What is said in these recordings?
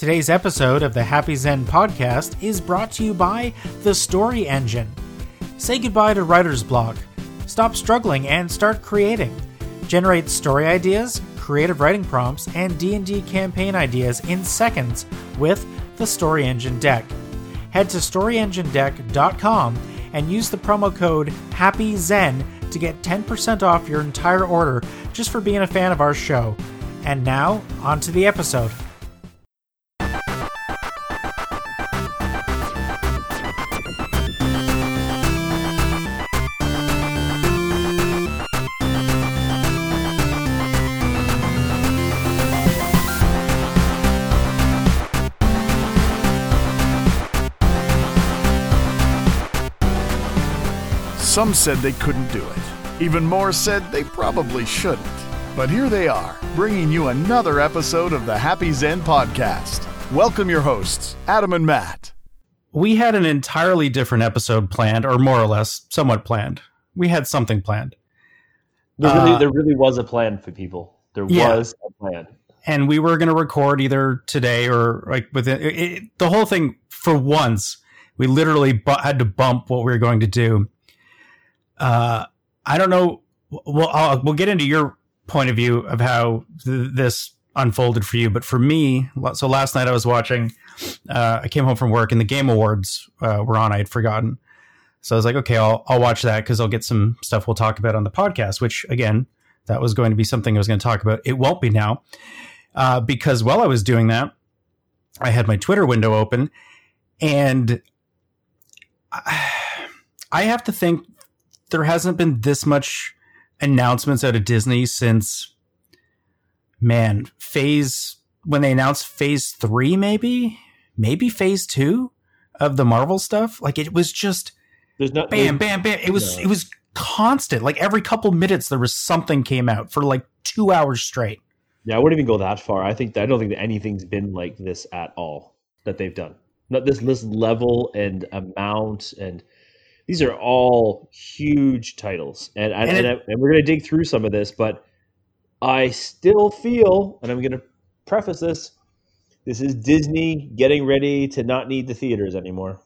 Today's episode of the Happy Xen podcast is brought to you by The Story Engine. Say goodbye to writer's block. Stop struggling and start creating. Generate story ideas, creative writing prompts, and D&D campaign ideas in seconds with the Story Engine deck. Head to storyenginedeck.com and use the promo code HAPPYXEN to get 10% off your entire order just for being a fan of our show. And now, on to the episode. Some said they couldn't do it. Even more said they probably shouldn't. But here they are, bringing you another episode of the Happy Xen podcast. Welcome your hosts, Adam and Matt. We had an entirely different episode planned, or more or less, somewhat planned. We had something planned. There really, uh, there really was a plan for people. There yeah. was a plan. And we were going to record either today or like within it, it, the whole thing for once. We literally bu- had to bump what we were going to do uh, I don't know. We'll I'll, we'll get into your point of view of how th- this unfolded for you, but for me, so last night I was watching. Uh, I came home from work and the Game Awards uh, were on. I had forgotten, so I was like, okay, I'll I'll watch that because I'll get some stuff we'll talk about on the podcast. Which again, that was going to be something I was going to talk about. It won't be now uh, because while I was doing that, I had my Twitter window open, and I, I have to think there hasn't been this much announcements out of Disney since man, phase when they announced phase 3 maybe, maybe phase 2 of the Marvel stuff, like it was just there's not bam bam bam. It was no. it was constant. Like every couple minutes there was something came out for like 2 hours straight. Yeah, I wouldn't even go that far. I think I don't think that anything's been like this at all that they've done. Not this this level and amount and these are all huge titles, and and, and, it, and we're going to dig through some of this, but I still feel, and I'm going to preface this: this is Disney getting ready to not need the theaters anymore.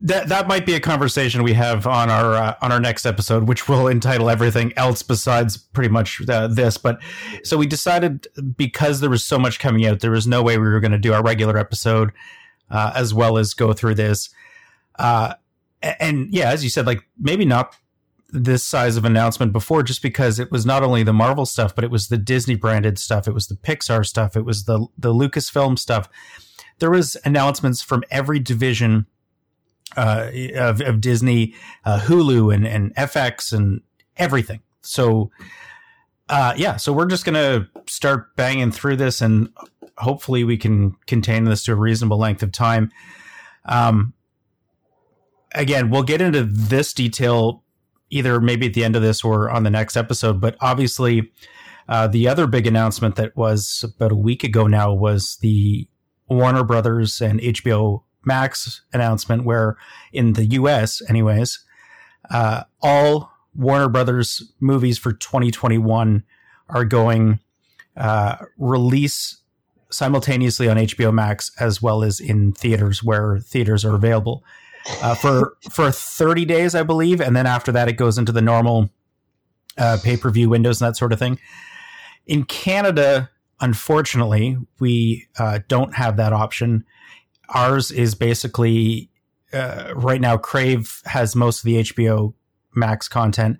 That that might be a conversation we have on our uh, on our next episode, which will entitle everything else besides pretty much uh, this. But so we decided because there was so much coming out, there was no way we were going to do our regular episode uh, as well as go through this. Uh, and yeah, as you said, like maybe not this size of announcement before, just because it was not only the Marvel stuff, but it was the Disney branded stuff, it was the Pixar stuff, it was the the Lucasfilm stuff. There was announcements from every division uh, of, of Disney, uh, Hulu, and and FX, and everything. So, uh, yeah, so we're just gonna start banging through this, and hopefully we can contain this to a reasonable length of time. Um, again, we'll get into this detail either maybe at the end of this or on the next episode. But obviously, uh, the other big announcement that was about a week ago now was the Warner Brothers and HBO Max announcement, where in the US, anyways, uh, all Warner Brothers movies for 2021 are going uh, release simultaneously on HBO Max as well as in theaters where theaters are available uh, for for 30 days, I believe, and then after that, it goes into the normal uh, pay per view windows and that sort of thing. In Canada, unfortunately, we uh, don't have that option. Ours is basically uh, right now. Crave has most of the HBO Max content,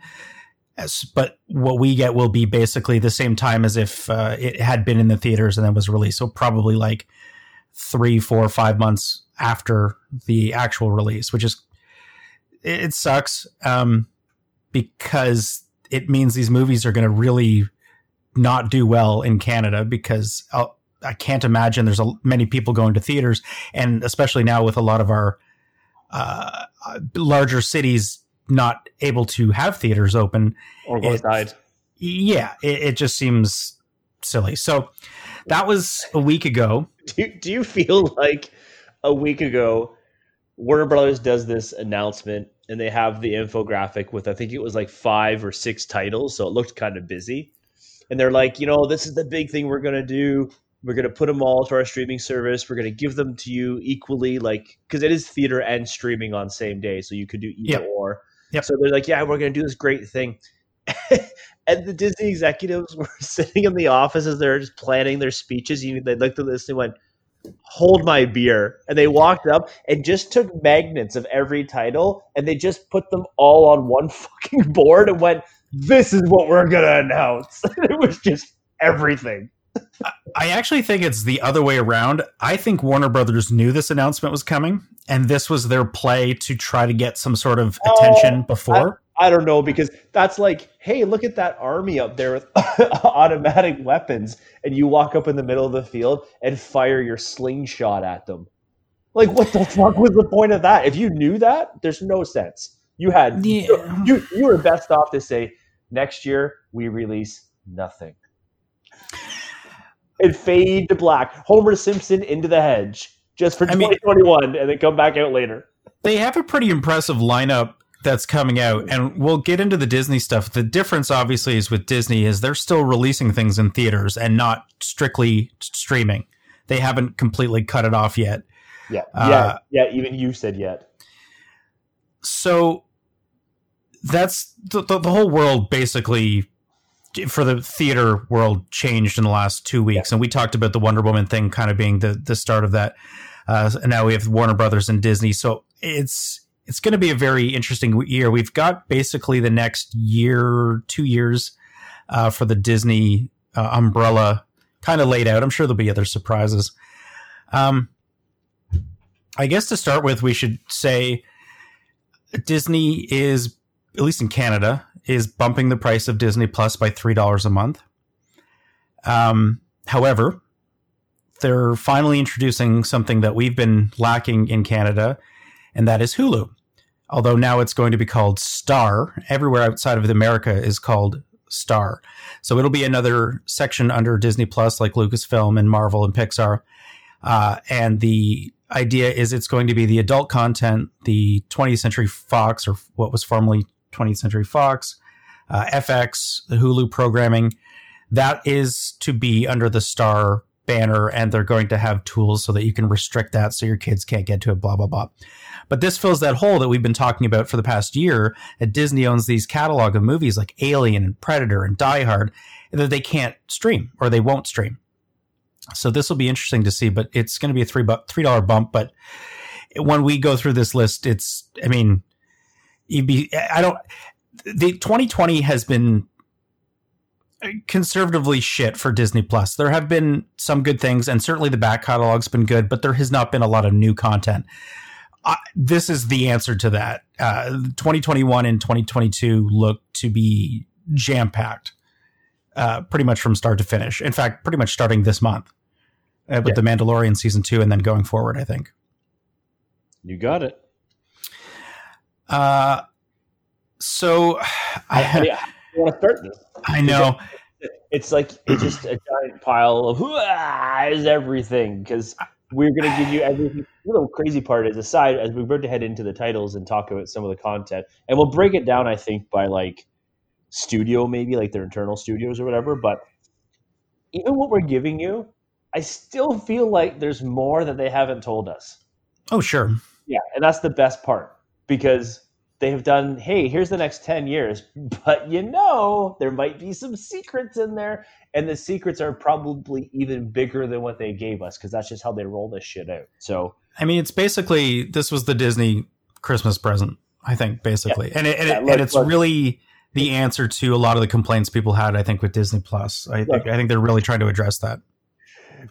but what we get will be basically the same time as if uh, it had been in the theaters and then was released. So probably like three, four, five months after the actual release, which is it sucks um, because it means these movies are going to really not do well in Canada because I'll, I can not imagine there's a, many people going to theaters, and especially now with a lot of our uh, larger cities not able to have theaters open or it, died. Yeah, it, it just seems silly. So that was a week ago. Do, do you feel like a week ago, Warner Brothers does this announcement and they have the infographic with I think it was like five or six titles, so it looked kind of busy. And they're like, you know, this is the big thing we're gonna do. we're going to put them all to our streaming service. We're going to give them to you equally, like because it is theater and streaming on same day, so you could do either Yep. or. Yep. So they're like, yeah, we're going to do this great thing. and the Disney executives were sitting in the office as they're just planning their speeches. You, they looked at this and went, "Hold my beer," and they walked up and just took magnets of every title and they just put them all on one fucking board and went, "This is what we're going to announce." it was just everything. I actually think it's the other way around. I think Warner Brothers knew this announcement was coming, and this was their play to try to get some sort of Oh, attention before. I don't know because that's like, hey, look at that army up there with automatic weapons, and you walk up in the middle of the field and fire your slingshot at them. Like, what the fuck was the point of that? If you knew that, there's no sense. You had Yeah. you you were best off to say next year we release nothing. And fade to black. Homer Simpson into the hedge just for I mean- 2021 and then come back out later. they have a pretty impressive lineup that's coming out and we'll get into the disney stuff the difference obviously is with disney is they're still releasing things in theaters and not strictly streaming they haven't completely cut it off yet Yeah. Uh, yeah. Yeah. Even you said yet. so that's the, the, the whole world basically for the theater world changed in the last two weeks and we talked about the wonder woman thing kind of being the, the start of that uh, and now we have warner brothers and disney so it's it's going to be a very interesting year we've got basically the next year two years uh, for the disney uh, umbrella kind of laid out i'm sure there'll be other surprises um, i guess to start with we should say Disney is, at least in Canada, is bumping the price of Disney Plus by three dollars a month. Um, however, they're finally introducing something that we've been lacking in Canada, and that is Hulu. Although now it's going to be called Star. Everywhere outside of America is called Star. So it'll be another section under Disney Plus, like Lucasfilm and Marvel and Pixar. Uh, and the idea is it's going to be the adult content, the 20th Century Fox, or what was formerly 20th Century Fox, uh, FX, the Hulu programming. That is to be under the Star banner, and they're going to have tools so that you can restrict that so your kids can't get to it, blah, blah, blah. But this fills that hole that we've been talking about for the past year. That Disney owns these catalog of movies like Alien and Predator and Die Hard that they can't stream or they won't stream. So this will be interesting to see, but it's going to be a three bu- three dollar bump. But when we go through this list, it's I mean, you'd be I don't. The 2020 has been conservatively shit for Disney Plus. There have been some good things, and certainly the back catalog's been good, but there has not been a lot of new content. I, this is the answer to that. Uh, 2021 and 2022 look to be jam packed, uh, pretty much from start to finish. In fact, pretty much starting this month uh, with Yeah. the Mandalorian season two, and then going forward. I think. You got it. Uh, so I, How do you, how do you want to start this? I know. It's like it's just a giant pile of "Hoo-ah" is everything because we're going to give you everything. The little crazy part is aside as we were to head into the titles and talk about some of the content, and we'll break it down. I think by like studio, maybe like their internal studios or whatever. But even what we're giving you, I still feel like there's more that they haven't told us. Oh, sure. Yeah, and that's the best part because they have done, hey, here's the next 10 years, but you know, there might be some secrets in there, and the secrets are probably even bigger than what they gave us because that's just how they roll this shit out. So, I mean, it's basically this was the Disney Christmas present, I think, basically, and it, and, Yeah, it, look- and it's look. really the answer to a lot of the complaints people had. I think with Disney Plus, I think Look. I think they're really trying to address that.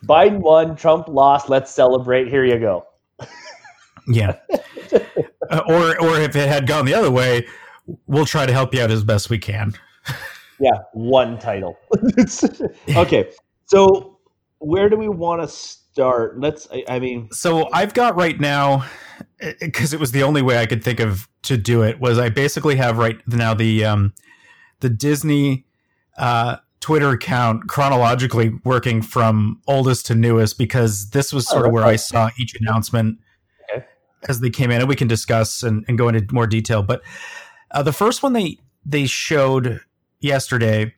Biden won, Trump lost, let's celebrate. Here you go. Yeah, Uh, or or if it had gone the other way, we'll try to help you out as best we can. Yeah, one title. okay, so where do we want to start? Let's, I, I mean, So I've got right now because it was the only way I could think of to do it was I basically have right now the um the Disney uh Twitter account chronologically working from oldest to newest because this was sort Oh, of where I saw each announcement. As they came in and we can discuss and, and go into more detail but uh, the first one they they showed yesterday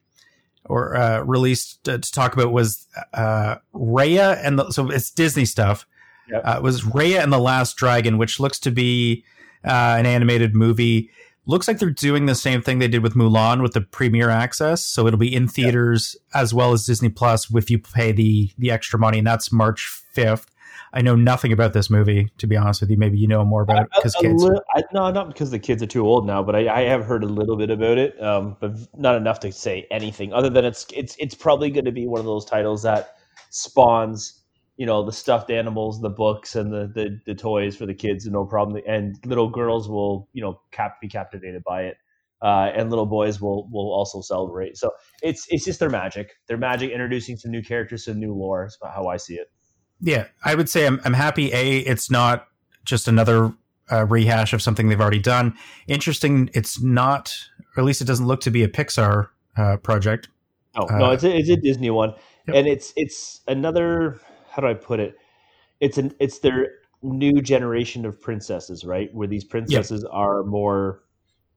or uh, released to, to, talk about was uh, Raya and the, so it's Disney stuff. Yep. Uh, it was Raya and the Last Dragon, which looks to be uh, an animated movie. Looks like they're doing the same thing they did with Mulan with the premiere access. So it'll be in theaters yep. as well as Disney Plus if you pay the the extra money, and that's March fifth. I know nothing about this movie, to be honest with you. Maybe you know more about it because kids. Li- I, no, not because the kids are too old now, but I, I have heard a little bit about it, um, but not enough to say anything other than it's it's it's probably going to be one of those titles that spawns, you know, the stuffed animals, the books, and the the, the toys for the kids, no problem. And little girls will, you know, cap be captivated by it. Uh, and little boys will will also celebrate. So it's it's just their magic. Their magic introducing some new characters, some new lore. Is how I see it. Yeah, I would say I'm, I'm happy. A, it's not just another uh, rehash of something they've already done. Interesting, it's not, or at least it doesn't look to be a Pixar uh, project. Oh uh, no, it's a, it's a Disney one, yep. and it's it's another. How do I put it? It's an it's their new generation of princesses, right? Where these princesses yep. are more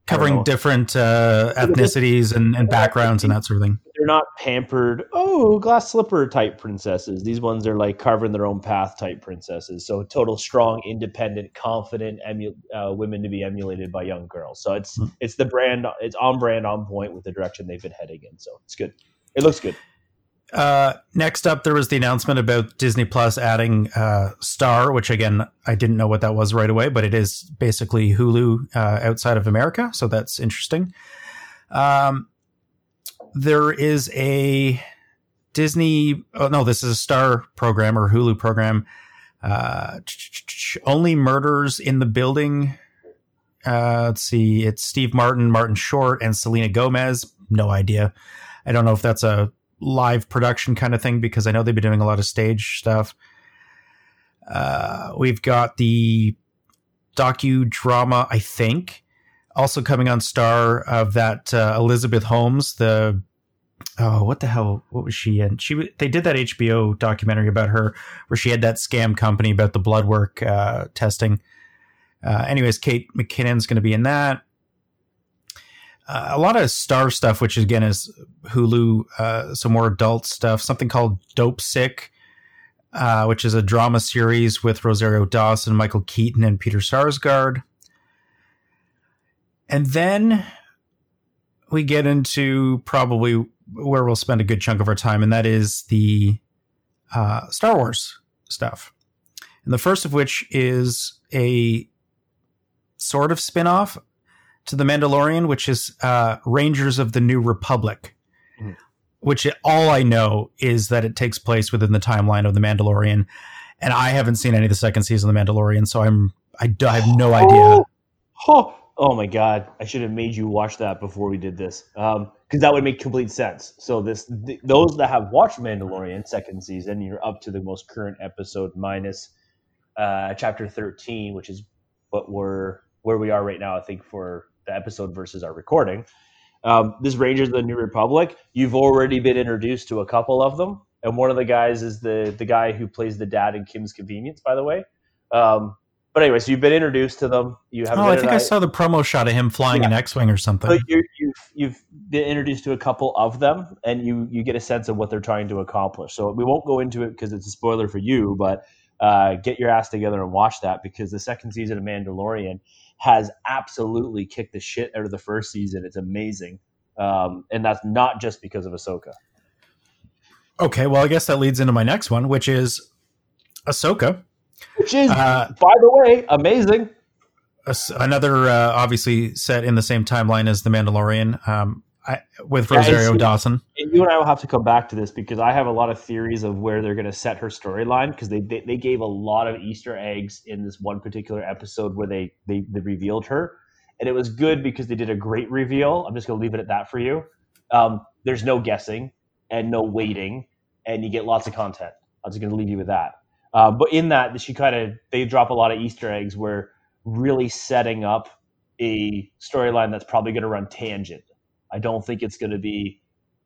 covering different uh, ethnicities and, and backgrounds and that sort of thing. They're not pampered oh glass slipper type princesses. These ones are like carving their own path type princesses. So total strong independent confident emu- uh, women to be emulated by young girls. So it's mm-hmm. it's the brand it's on brand on point with the direction they've been heading in. So it's good. It looks good uh, next up, there was the announcement about Disney Plus adding uh, Star, which again I didn't know what that was right away, but it is basically Hulu uh, outside of America, so that's interesting. Um, there is a Disney. Oh no, this is a Star program or Hulu program. Uh, only murders in the building. Uh, let's see, it's Steve Martin, Martin Short, and Selena Gomez. No idea. I don't know if that's a live production kind of thing because I know they've been doing a lot of stage stuff. Uh, we've got the docudrama, I think, also coming on Star of that uh, Elizabeth Holmes, the oh, what the hell? What was she in? She they did that HBO documentary about her where she had that scam company about the blood work uh, testing. Uh, anyways, Kate McKinnon's going to be in that. Uh, a lot of star stuff, which again is Hulu, uh, some more adult stuff. Something called Dopesick, uh, which is a drama series with Rosario Dawson, Michael Keaton, and Peter Sarsgaard. And then we get into probably where we'll spend a good chunk of our time, and that is the uh, Star Wars stuff. And the first of which is a sort of spin off to The Mandalorian, which is uh, Rangers of the New Republic, mm. which all I know is that it takes place within the timeline of The Mandalorian. And I haven't seen any of the second season of The Mandalorian, so I'm I, I have no idea. Oh, oh, oh, my god! I should have made you watch that before we did this, because um, that would make complete sense. So this, th- those that have watched Mandalorian second season, you're up to the most current episode minus uh, chapter thirteen, which is what we're where we are right now. I think for the episode versus our recording. Um, this Rangers of the New Republic, you've already been introduced to a couple of them, and one of the guys is the the guy who plays the dad in Kim's Convenience, by the way. Um, but anyway, so you've been introduced to them. You have. Oh, I think I saw the promo shot of him flying yeah. an X-wing or something. But you you've you've been introduced to a couple of them, and you you get a sense of what they're trying to accomplish. So we won't go into it because it's a spoiler for you, but uh, get your ass together and watch that because the second season of Mandalorian has absolutely kicked the shit out of the first season. It's amazing. Um, and that's not just because of Ahsoka. Okay, well, I guess that leads into my next one, which is Ahsoka. Which is, uh, by the way, amazing. Another, uh, obviously, set in the same timeline as The Mandalorian. Um, I, with Rosario yeah, Dawson. And you and I will have to come back to this because I have a lot of theories of where they're going to set her storyline because they, they, they gave a lot of Easter eggs in this one particular episode where they they, they revealed her, and it was good because they did a great reveal. I'm just going to leave it at that for you. Um, there's no guessing and no waiting, and you get lots of content. I'm just going to leave you with that. Uh, but in that, she kind of they drop a lot of Easter eggs where really setting up a storyline that's probably going to run tangent I don't think it's going to be.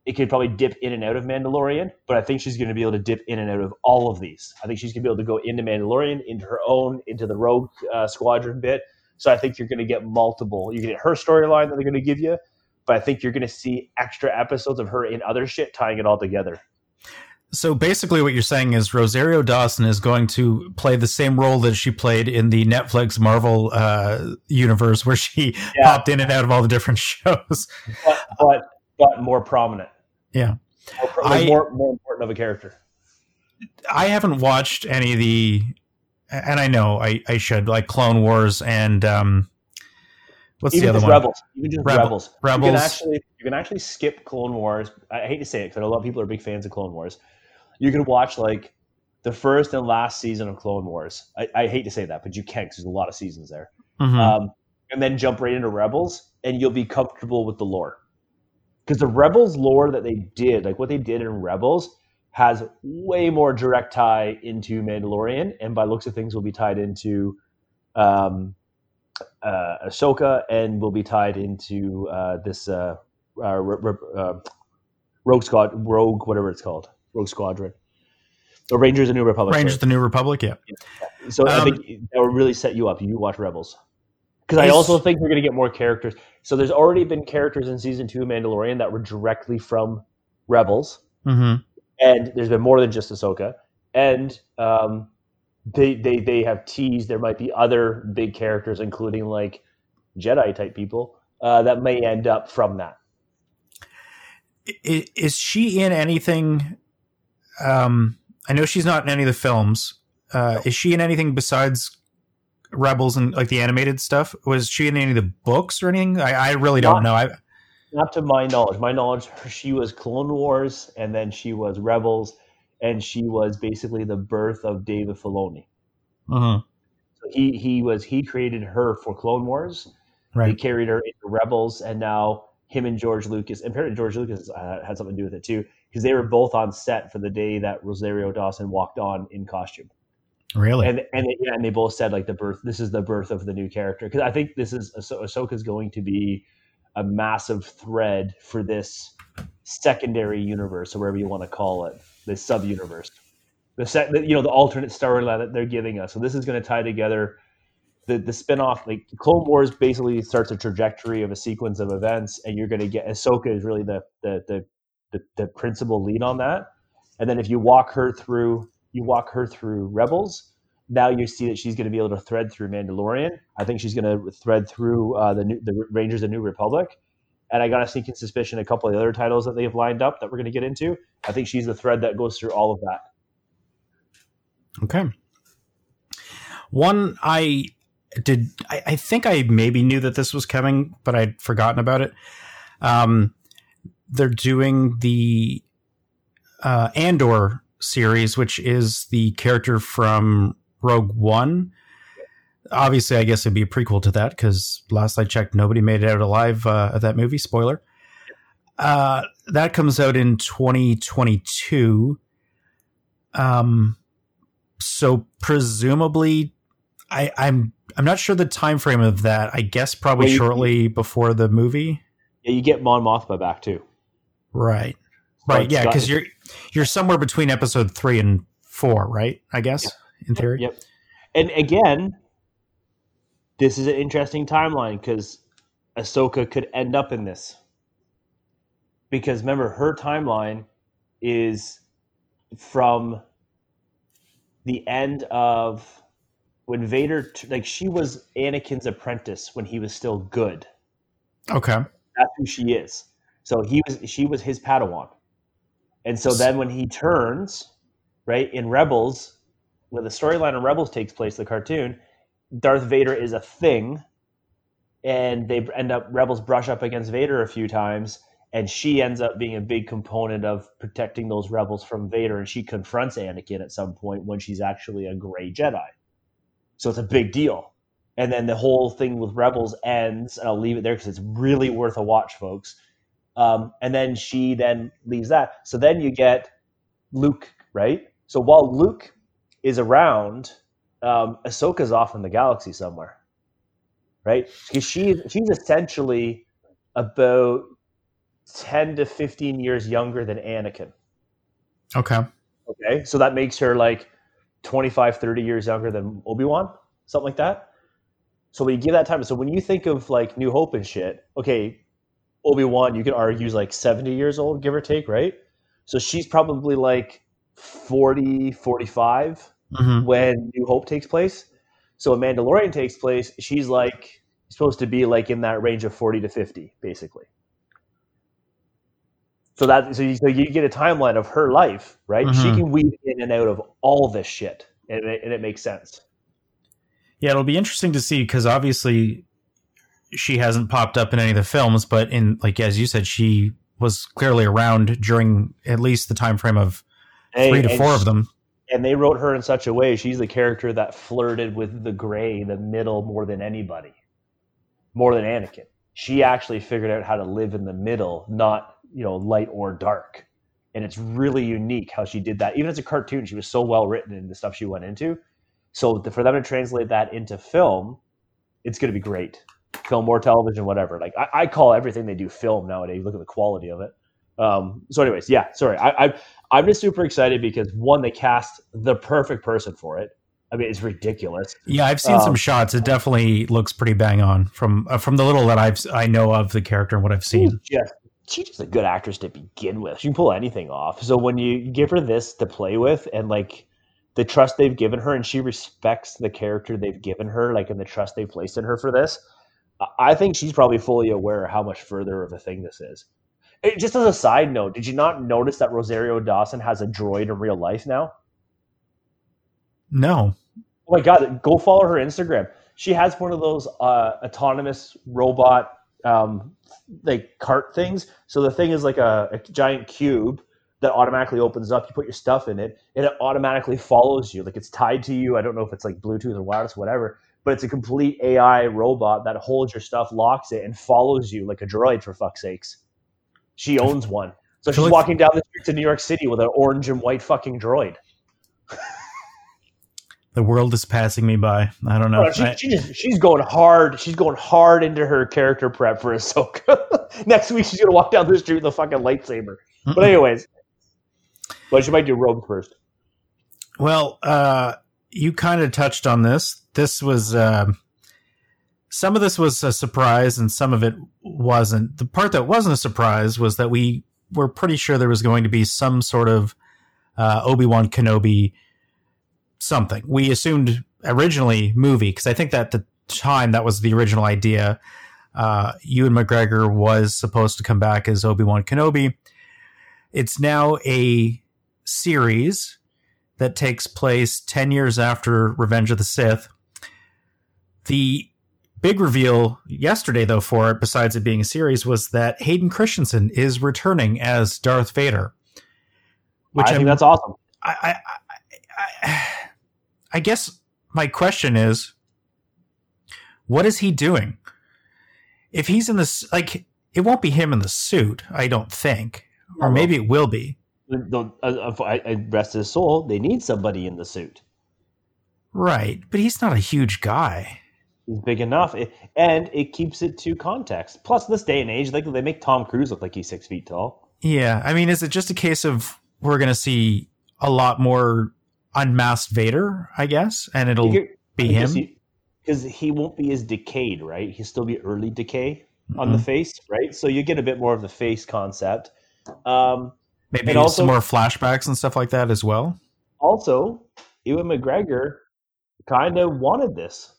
It could probably dip in and out of Mandalorian, but I think she's going to be able to dip in and out of all of these. I think she's going to be able to go into Mandalorian, into her own, into the Rogue uh, Squadron bit. So I think you're going to get multiple. You get her storyline that they're going to give you, but I think you're going to see extra episodes of her in other shit tying it all together. So basically, what you're saying is Rosario Dawson is going to play the same role that she played in the Netflix Marvel uh, universe, where she yeah. popped in and out of all the different shows, but but, but more prominent. Yeah, more, I, more, more important of a character. I haven't watched any of the, and I know I, I should like Clone Wars and um, what's Even the other one? Rebels. Even just Rebel, Rebels. Rebels. You can actually you can actually skip Clone Wars. I hate to say it because a lot of people are big fans of Clone Wars you can watch like the first and last season of Clone Wars. I, I hate to say that, but you can because there's a lot of seasons there. Mm-hmm. Um, and then jump right into Rebels, and you'll be comfortable with the lore. Because the Rebels lore that they did, like what they did in Rebels, has way more direct tie into Mandalorian, and by looks of things, will be tied into um, uh, Ahsoka, and will be tied into uh, this uh, uh, uh Rogue Squad, Rogue, whatever it's called. Rogue Squadron. The Rangers of the New Republic. Rangers of the New Republic, yeah. yeah. So um, I think that will really set you up. You watch Rebels. Because I also think we're going to get more characters. So there's already been characters in season two of Mandalorian that were directly from Rebels. Mm-hmm. And there's been more than just Ahsoka. And um, they, they, they have teased there might be other big characters, including like Jedi type people, uh, that may end up from that. Is she in anything um, I know she's not in any of the films. Uh, is she in anything besides Rebels and like the animated stuff? Was she in any of the books or anything? I, I really don't know. I, not to my knowledge. My knowledge, she was Clone Wars, and then she was Rebels, and she was basically the birth of David Filoni. Uh-huh. So he he was he created her for Clone Wars. Right. He carried her into Rebels, and now him and George Lucas, and apparently George Lucas uh, had something to do with it too because they were both on set for the day that Rosario Dawson walked on in costume. Really? And and yeah, and they both said like the birth. This is the birth of the new character because I think this is ah- Ahsoka is going to be a massive thread for this secondary universe or whatever you want to call it, this sub universe, the set, you know, the alternate storyline that they're giving us. So this is going to tie together the the spinoff. Like Clone Wars basically starts a trajectory of a sequence of events, and you're going to get Ahsoka is really the the the the, the principal lead on that. And then if you walk her through, you walk her through Rebels. Now you see that she's going to be able to thread through Mandalorian. I think she's going to thread through uh, the new, the Rangers of New Republic. And I got a sneaking suspicion a couple of the other titles that they have lined up that we're going to get into. I think she's the thread that goes through all of that. Okay. One I did I, I, think I maybe knew that this was coming, but I'd forgotten about it. Um, they're doing the uh, Andor series, which is the character from Rogue One. Obviously, I guess it'd be a prequel to that because last I checked, nobody made it out alive uh, of that movie. Spoiler. Uh, that comes out in 2022. Um, so presumably, I, I'm I'm not sure the time frame of that. I guess probably well, you, shortly before the movie. Yeah, you get Mon Mothma back too. Right. Right. yeah, because you're you're somewhere between episode three and four, right? I guess in theory. Yep. And again, this is an interesting timeline because Ahsoka could end up in this. Because remember, her timeline is from the end of when Vader, like she was Anakin's apprentice when he was still good. Okay, that's who she is. So he was she was his Padawan. And so then when he turns, right, in Rebels, when the storyline in Rebels takes place, the cartoon, Darth Vader is a thing, and they end up Rebels brush up against Vader a few times, and she ends up being a big component of protecting those rebels from Vader, and she confronts Anakin at some point when she's actually a gray Jedi. So it's a big deal. And then the whole thing with Rebels ends, and I'll leave it there because it's really worth a watch, folks. Um, and then she then leaves that. So then you get Luke, right? So while Luke is around, um, Ahsoka's off in the galaxy somewhere, right? Because she she's essentially about ten to fifteen years younger than Anakin. Okay. Okay. So that makes her like 25, 30 years younger than Obi Wan, something like that. So we give that time. So when you think of like New Hope and shit, okay, Obi Wan, you could argue, is like 70 years old, give or take, right? So she's probably like 40, 45 Mhm. when New Hope takes place. So when Mandalorian takes place, she's like supposed to be like in that range of 40 to 50, basically. So that so you, so you get a timeline of her life, right? She Mhm. can weave in and out of all this shit, and it, and it makes sense. Yeah, it'll be interesting to see because obviously she hasn't popped up in any of the films, but in like as you said, she was clearly around during at least the time frame of Hey, three to four she- of them. and they wrote her in such a way she's the character that flirted with the gray the middle more than anybody more than anakin. She actually figured out how to live in the middle not you know light or dark. And it's really unique how she did that. Even as a cartoon she was so well written in the stuff she went into. So th- for them to translate that into film it's going to be great film or television whatever like I, I call everything they do film nowadays look at the quality of it um, so anyways yeah sorry I, I I'm just super excited because one, they cast the perfect person for it. I mean, it's ridiculous. Yeah, I've seen some Um, shots. It definitely looks pretty bang on from uh, from the little that I've I know of the character and what I've seen. just she's just a good actress to begin with. She can pull anything off. So when you give her this to play with, and like the trust they've given her, and she respects the character they've given her, like and the trust they've placed in her for this, I- think she's probably fully aware how much further of a thing this is. It, just as a side note, did you not notice that Rosario Dawson has a droid in real life now? No, Oh my god, go follow her Instagram. She has one of those uh, autonomous robot um, like cart things. So the thing is like a, a giant cube that automatically opens up. You put your stuff in it, and it automatically follows you. Like it's tied to you. I don't know if it's like Bluetooth or wireless, whatever. But it's a complete AI robot that holds your stuff, locks it, and follows you like a droid. For fuck's sakes, she owns one. So she's walking down the street to New York City with an orange and white fucking droid. the world is passing me by. I don't know. Oh, she, I- she just, she's going hard. She's going hard into her character prep for Ahsoka. Next week, she's gonna walk down the street with a fucking lightsaber. But anyways, but she might do robes first. Well, uh, you kind of touched on this. This was um some of this was a surprise, and some of it wasn't. The part that wasn't a surprise was that we were pretty sure there was going to be some sort of uh, Obi Wan Kenobi something. We assumed originally movie because I think that at the time that was the original idea. Uh, Ewan McGregor was supposed to come back as Obi Wan Kenobi. It's now a series that takes place 10 years after Revenge of the Sith. The big reveal yesterday, though, for it, besides it being a series, was that Hayden Christensen is returning as Darth Vader. Which I think I'm- that's awesome. I, I, I, I, I guess my question is, what is he doing? If he's in this, like, it won't be him in the suit, I don't think, or maybe it will be. Uh, I, I rest his soul. They need somebody in the suit. Right, but he's not a huge guy. He's big enough, It- and it keeps it to context. Plus, this day and age, like they make Tom Cruise look like he's six feet tall. Yeah, I mean, is it just a case of we're going to see a lot more unmasked Vader, I guess, and it'll be him? because he won't be as decayed, right? He'll still be early decay on the Mhm. face, right? So you get a bit more of the face concept. Um, Maybe and also- some more flashbacks and stuff like that as well. also, Ewan McGregor kind of wanted this.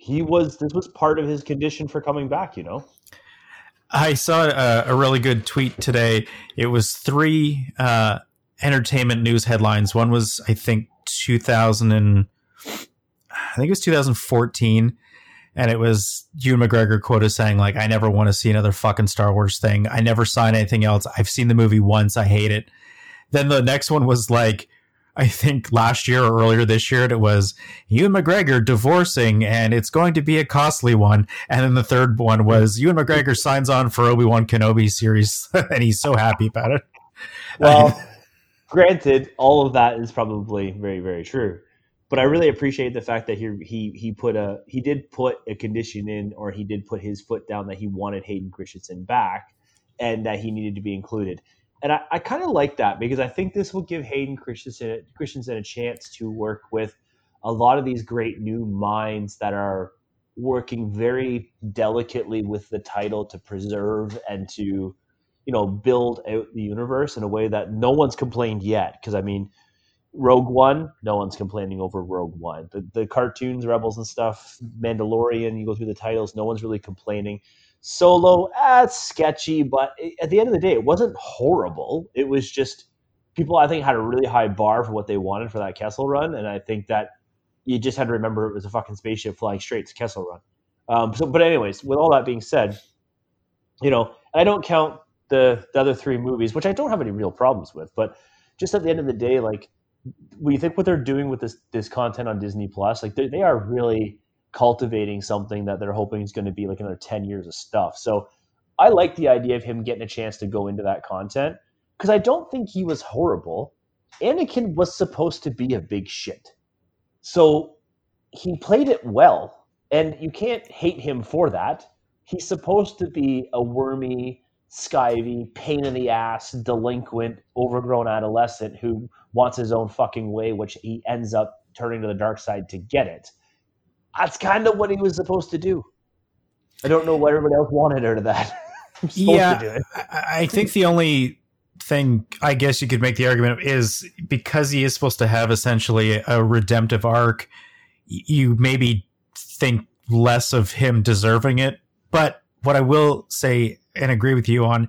He was this was part of his condition for coming back. You know, I saw a, a really good tweet today. It was three uh, entertainment news headlines. One was, I think, 2000 and I think it was 2014, and it was Ewan McGregor quoted saying like, "I never want to see another fucking Star Wars thing. I never sign anything else. I've seen the movie once. I hate it." Then the next one was like. I think last year or earlier this year, it was Ewan McGregor divorcing, and it's going to be a costly one. And then the third one was Ewan McGregor signs on for Obi Wan Kenobi series, and he's so happy about it. well, granted, all of that is probably very very true. But I really appreciate the fact that he he he put a he did put a condition in, or he did put his foot down that he wanted Hayden Christensen back, and that he needed to be included. And I, I kind of like that because I think this will give Hayden Christensen Christensen a chance to work with a lot of these great new minds that are working very delicately with the title to preserve and to you know build out the universe in a way that no one's complained yet. Because i mean rogue one no one's complaining over rogue one. The, the cartoons rebels and stuff mandalorian you go through the titles no one's really complaining solo that's ah, sketchy but at the end of the day it wasn't horrible it was just people i think had a really high bar for what they wanted for that kessel run and i think that you just had to remember it was a fucking spaceship flying straight to Kessel Run. Um, so, but anyways, with all that being said, you know, I don't count the the other three movies, which I don't have any real problems with. But just at the end of the day, like when you think what they're doing with this this content on Disney Plus, like they are really cultivating something that they're hoping is going to be like another ten years of stuff. So I like the idea of him getting a chance to go into that content because I don't think he was horrible. Anakin was supposed to be a big shit. So he played it well, and you can't hate him for that. He's supposed to be a wormy, skivy, pain in the ass, delinquent, overgrown adolescent who wants his own fucking way, which he ends up turning to the dark side to get it. That's kind of what he was supposed to do. I don't know what everybody else wanted out of that. yeah, I think the only thing I guess you could make the argument is because he is supposed to have essentially a redemptive arc, you maybe think less of him deserving it. But what I will say and agree with you on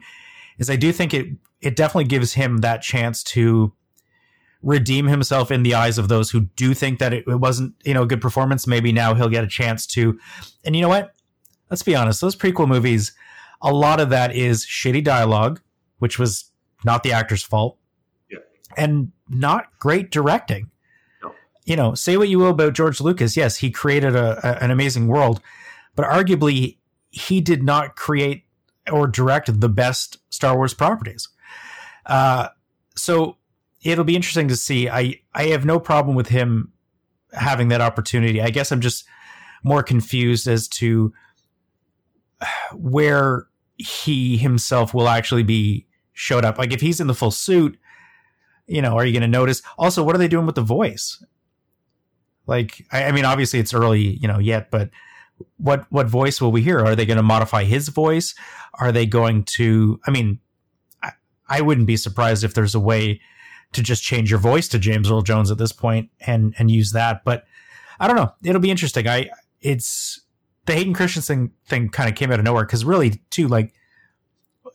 is I do think it it definitely gives him that chance to redeem himself in the eyes of those who do think that it, it wasn't you know a good performance. Maybe now he'll get a chance to. And you know what? Let's be honest. Those prequel movies, a lot of that is shitty dialogue, which was not the actor's fault. Yeah. And not great directing. No. You know, say what you will about George Lucas. Yes, he created a, a, an amazing world, but arguably he did not create or direct the best Star Wars properties. Uh, so it'll be interesting to see. I, I have no problem with him having that opportunity. I guess I'm just more confused as to where he himself will actually be showed up. Like if he's in the full suit, you know, are you going to notice? Also, what are they doing with the voice? Like, I, I mean, obviously it's early, you know, yet, but what what voice will we hear? Are they going to modify his voice? Are they going to? I mean, I, I wouldn't be surprised if there's a way to just change your voice to James Earl Jones at this point and and use that. But I don't know. It'll be interesting. I it's the Hayden Christensen thing kind of came out of nowhere because really too like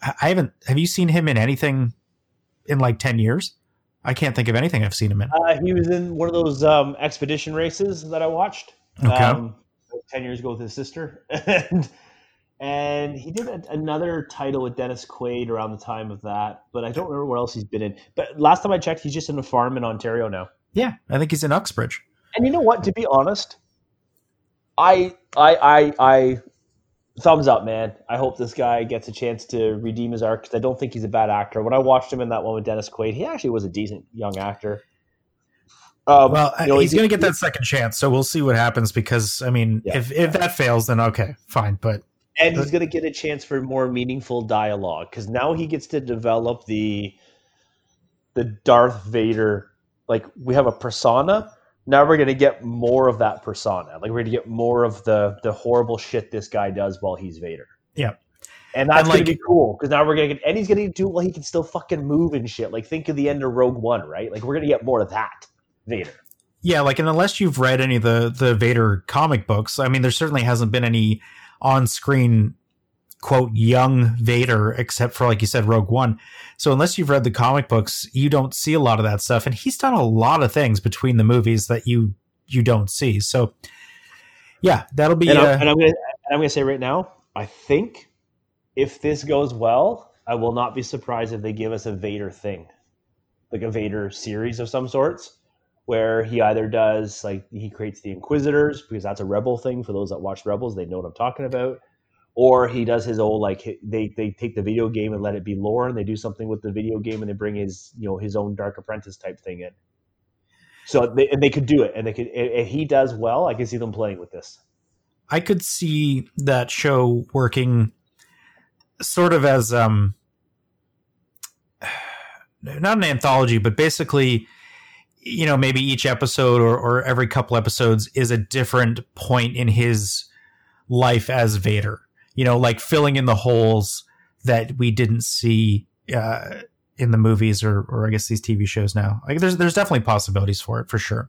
I haven't. Have you seen him in anything in like ten years? I can't think of anything I've seen him in. Uh, he was in one of those um, expedition races that I watched okay. um, ten years ago with his sister, and and he did a, another title with Dennis Quaid around the time of that. But I don't remember where else he's been in. But last time I checked, he's just in a farm in Ontario now. Yeah, I think he's in Uxbridge. And you know what? To be honest, I I I I thumbs up, man. I hope this guy gets a chance to redeem his arc because I don't think he's a bad actor. When I watched him in that one with Dennis Quaid, he actually was a decent young actor. Um, well, you know, he's going to get that second chance, so we'll see what happens. Because I mean, yeah, if if that fails, then okay, fine. But and he's going to get a chance for more meaningful dialogue because now he gets to develop the the Darth Vader. Like we have a persona, now we're going to get more of that persona. Like we're going to get more of the the horrible shit this guy does while he's Vader. Yeah. And that's like, going to be cool because now we're going to get, and he's going to do, well, he can still fucking move and shit. Like think of the end of Rogue One, right? Like we're going to get more of that Vader. Yeah, like, and unless you've read any of the the Vader comic books, I mean, there certainly hasn't been any on screen quote young Vader, except for like you said, Rogue One. So unless you've read the comic books, you don't see a lot of that stuff. And he's done a lot of things between the movies that you you don't see. So yeah, that'll be. And, I'm, uh, and I'm gonna I'm gonna say right now, I think if this goes well, I will not be surprised if they give us a Vader thing, like a Vader series of some sorts, where he either does like he creates the Inquisitors because that's a Rebel thing. For those that watch Rebels, they know what I'm talking about or he does his old like they they take the video game and let it be lore and they do something with the video game and they bring his you know his own dark apprentice type thing in so they, and they could do it and they could if he does well i can see them playing with this i could see that show working sort of as um not an anthology but basically you know maybe each episode or, or every couple episodes is a different point in his life as Vader. You know, like filling in the holes that we didn't see uh, in the movies or, or I guess these TV shows now. Like, there's there's definitely possibilities for it for sure.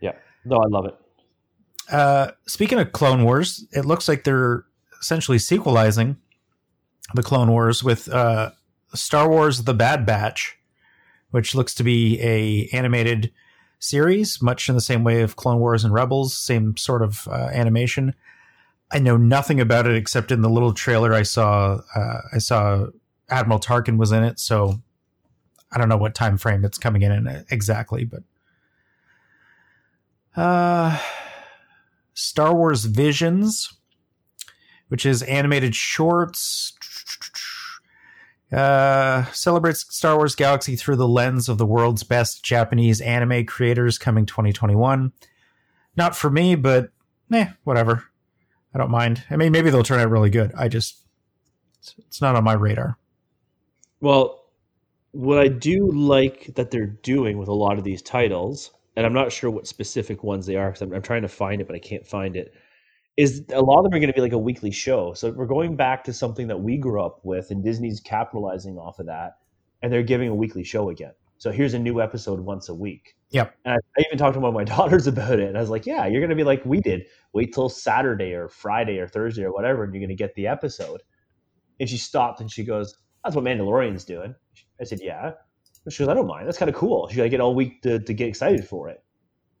Yeah, no, I love it. Uh, speaking of Clone Wars, it looks like they're essentially sequelizing the Clone Wars with uh, Star Wars: The Bad Batch, which looks to be a animated series, much in the same way of Clone Wars and Rebels, same sort of uh, animation. I know nothing about it except in the little trailer I saw. Uh, I saw Admiral Tarkin was in it, so I don't know what time frame it's coming in, in exactly, but uh, Star Wars Visions, which is animated shorts uh, celebrates Star Wars Galaxy through the lens of the world's best Japanese anime creators coming 2021. Not for me, but eh, whatever. I don't mind. I mean, maybe they'll turn out really good. I just, it's, not on my radar. Well, what I do like that they're doing with a lot of these titles, and I'm not sure what specific ones they are because I'm, I'm trying to find it, but I can't find it is a lot of them are going to be like a weekly show. So we're going back to something that we grew up with, and Disney's capitalizing off of that, and they're giving a weekly show again. So here's a new episode once a week. Yep. And I, I even talked to one of my daughters about it, and I was like, "Yeah, you're going to be like we did. Wait till Saturday or Friday or Thursday or whatever, and you're going to get the episode." And she stopped and she goes, "That's what Mandalorian's doing." I said, "Yeah." She goes, "I don't mind. That's kind of cool." She to get all week to, to get excited for it.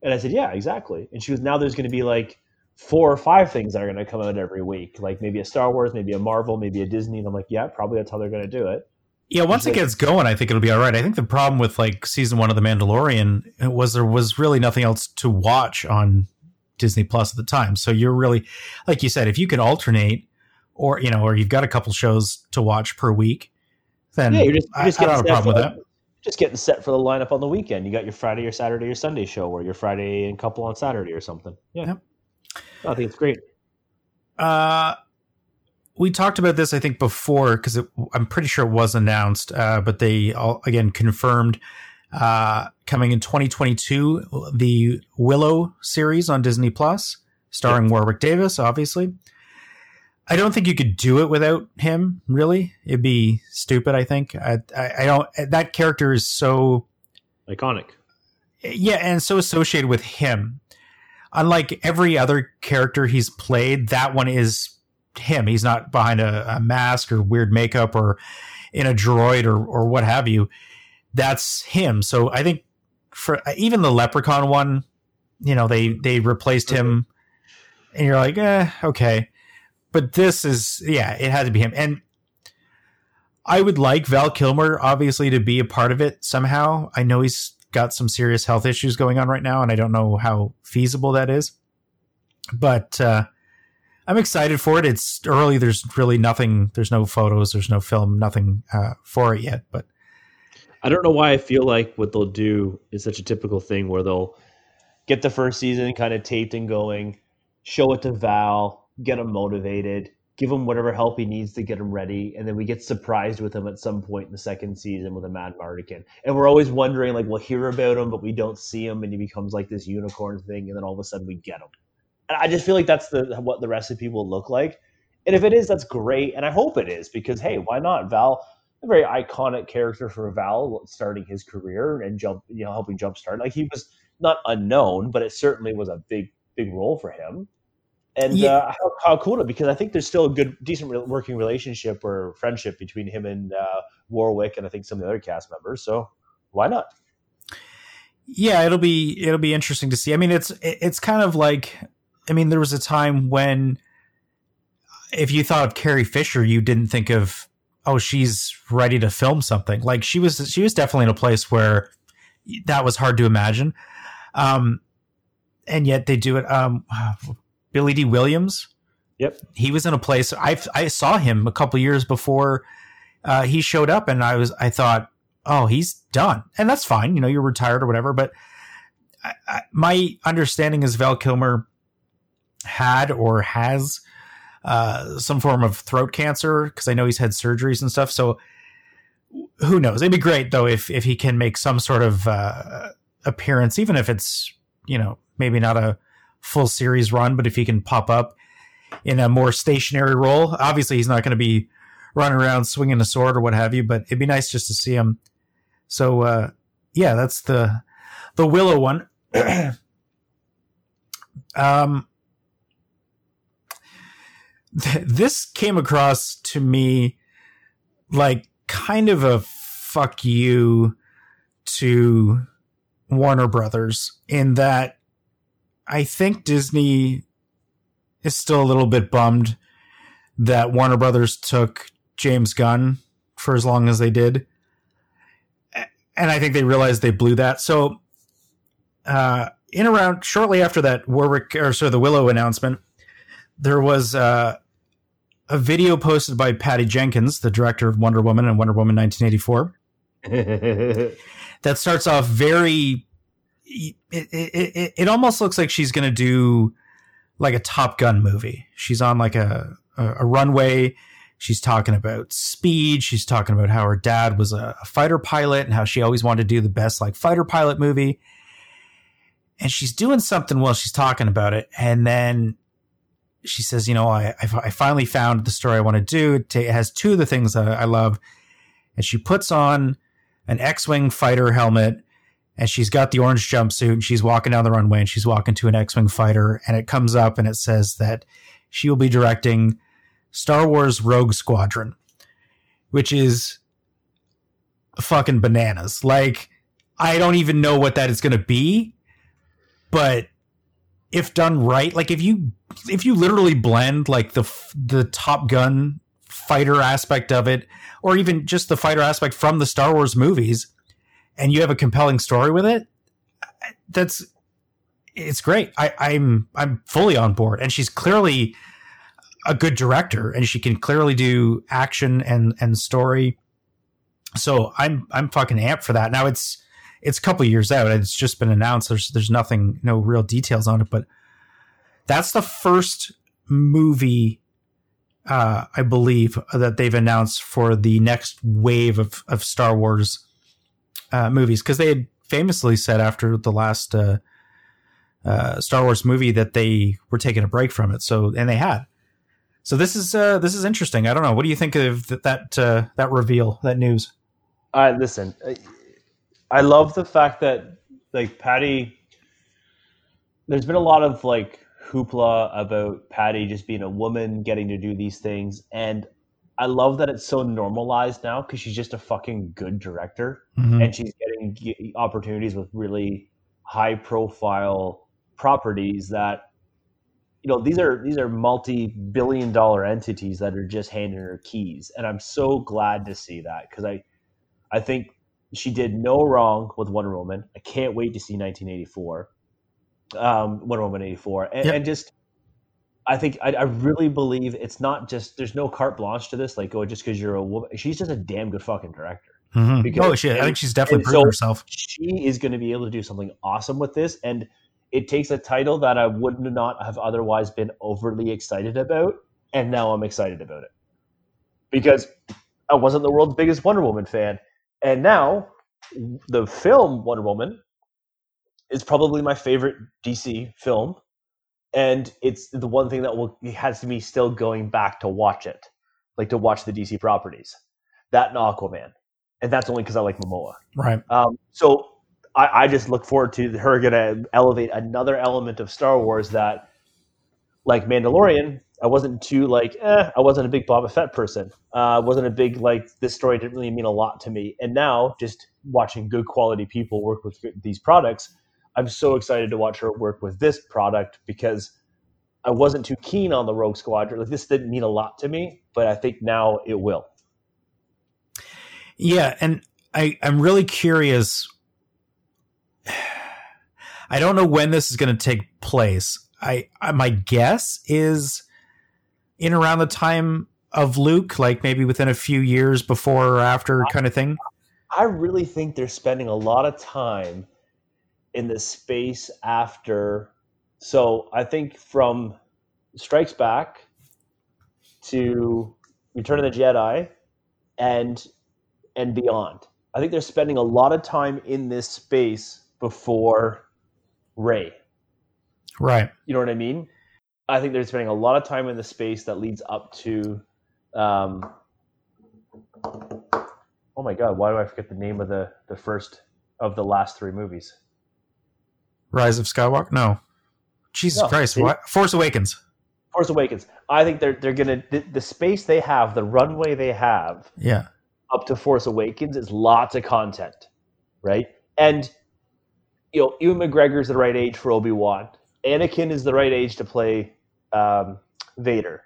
And I said, "Yeah, exactly." And she goes, "Now there's going to be like." Four or five things that are going to come out every week, like maybe a Star Wars, maybe a Marvel, maybe a Disney. And I'm like, yeah, probably that's how they're going to do it. Yeah, once it gets going, I think it'll be all right. I think the problem with like season one of The Mandalorian uh, was there was really nothing else to watch on Disney Plus at the time. So you're really, like you said, if you can alternate, or you know, or you've got a couple shows to watch per week, then yeah, you're just, you're just I, I don't have a problem with that. Just getting set for the lineup on the weekend. You got your Friday or Saturday or Sunday show, or your Friday and couple on Saturday or something. Yeah. Yep. I think it's great. Uh, we talked about this, I think, before because I'm pretty sure it was announced, uh, but they all again confirmed uh, coming in 2022 the Willow series on Disney Plus, starring. Warwick Davis, obviously. I don't think you could do it without him. Really, it'd be stupid. I think. I, I, I don't. That character is so iconic. Yeah, and so associated with him unlike every other character he's played, that one is him. He's not behind a, a mask or weird makeup or in a droid or or what have you. That's him. So I think for even the Leprechaun one, you know, they they replaced him, and you're like, eh, okay. But this is, yeah, it had to be him. And I would like Val Kilmer, obviously, to be a part of it somehow. I know he's got some serious health issues going on right now, and I don't know how feasible that is. But uh, I'm excited for it. It's early. There's really nothing. There's no photos. There's no film. Nothing uh, for it yet. But I don't know why I feel like what they'll do is such a typical thing where they'll get the first season kind of taped and going, show it to Val, get him motivated, give him whatever help he needs to get him ready, and then we get surprised with him at some point in the second season with a Madmartigan. And we're always wondering, like, we'll hear about him, but we don't see him, and he becomes like this unicorn thing, and then all of a sudden we get him. And I just feel like that's the what the recipe will look like. And if it is, that's great, and I hope it is because hey, why not? Val, a very iconic character for Val starting his career and jump, you know, helping jumpstart. Like he was not unknown, but it certainly was a big, big role for him and yeah. uh, how, how cool it because I think there's still a good, decent working relationship or friendship between him and uh, Warwick, and I think some of the other cast members. So why not? Yeah, it'll be it'll be interesting to see. I mean, it's it's kind of like, I mean, there was a time when if you thought of Carrie Fisher, you didn't think of oh, she's ready to film something. Like she was she was definitely in a place where that was hard to imagine. Um, and yet they do it. Um, Billy Dee Williams. Yep. He was in a place I I saw him a couple years before uh, he showed up, and I was I thought, oh, he's done, and that's fine. You know, you're retired or whatever. But I, I, my understanding is Val Kilmer had or has uh, some form of throat cancer because I know he's had surgeries and stuff. So who knows? It'd be great though if if he can make some sort of uh, appearance, even if it's you know maybe not a full series run, but if he can pop up, in a more stationary role. Obviously, he's not going to be running around swinging a sword or what have you, but it'd be nice just to see him. So, uh, yeah, that's the the Willow one. um, th- this came across to me like kind of a fuck you to Warner Brothers in that I think Disney is still a little bit bummed that Warner Brothers took James Gunn for as long as they did. And I think they realized they blew that. So, uh, in around shortly after that Warwick or so the Willow announcement, there was uh, a video posted by Patty Jenkins, the director of Wonder Woman and Wonder Woman 1984, that starts off very. It, it, it, almost looks like she's going to do like a Top Gun movie. She's on like a, a, a runway. She's talking about speed. She's talking about how her dad was a, a fighter pilot and how she always wanted to do the best like fighter pilot movie and she's doing something while she's talking about it. And then she says, you know, I, I finally found the story I want to do. It has two of the things that I love. And she puts on an X-Wing fighter helmet and she's got the orange jumpsuit and she's walking down the runway and she's walking to an X-Wing fighter and it comes up and it says that she will be directing Star Wars Rogue Squadron, which is fucking bananas. Like, I don't even know what that is going to be but if done right, like if you if you literally blend like the the Top Gun fighter aspect of it, or even just the fighter aspect from the Star Wars movies, and you have a compelling story with it, that's it's great. I, I'm I'm fully on board, and she's clearly a good director, and she can clearly do action and and story. So I'm I'm fucking amped for that. Now it's it's a couple years out. It's just been announced. There's there's nothing, no real details on it, but that's the first movie uh, I believe that they've announced for the next wave of of Star Wars uh, movies because they had famously said after the last uh, uh, Star Wars movie that they were taking a break from it. So and they had. So this is uh, this is interesting. I don't know. What do you think of that that, uh, that reveal, that news? Uh, listen, I love the fact that like Patty. There's been a lot of like hoopla about Patty just being a woman getting to do these things, and I love that it's so normalized now because she's just a fucking good director, mm-hmm. and she's getting opportunities with really high profile properties that you know these are these are multi-billion dollar entities that are just handing her keys and i'm so glad to see that because i i think she did no wrong with Wonder Woman. I can't wait to see 1984, um, Wonder Woman 84, and, yep. and just I think I, I, really believe it's not just there's no carte blanche to this. Like, oh, just because you're a woman, she's just a damn good fucking director. Mm-hmm. Because, oh shit, I think she's definitely proven so herself. She is going to be able to do something awesome with this, and it takes a title that I would not have otherwise been overly excited about, and now I'm excited about it because I wasn't the world's biggest Wonder Woman fan, and now, the film Wonder Woman is probably my favorite DC film, and it's the one thing that will has me still going back to watch it, like to watch the DC properties. That and Aquaman, and that's only because I like Momoa. Right. Um, so I, I just look forward to her gonna elevate another element of Star Wars that, like Mandalorian, I wasn't too like, eh, I wasn't a big Boba Fett person. I uh, wasn't a big like this story didn't really mean a lot to me. And now, just watching good quality people work with these products, I'm so excited to watch her work with this product because I wasn't too keen on the Rogue Squadron. Like this didn't mean a lot to me, but I think now it will. Yeah, and I I'm really curious. I don't know when this is going to take place. I, I my guess is in around the time of Luke, like maybe within a few years before or after kind of thing? I really think they're spending a lot of time in the space after. So I think from Strikes Back to Return of the Jedi and and beyond. I think they're spending a lot of time in this space before Rey. Right. You know what I mean? I think they're spending a lot of time in the space that leads up to. Um, oh my god! Why do I forget the name of the the first of the last three movies? Rise of Skywalker? No. Jesus No, Christ! What? Force Awakens. Force Awakens. I think they're they're gonna the, the space they have, the runway they have Yeah. up to Force Awakens is lots of content, right? And you know, Ewan McGregor's the right age for Obi Wan. Anakin is the right age to play um, Vader.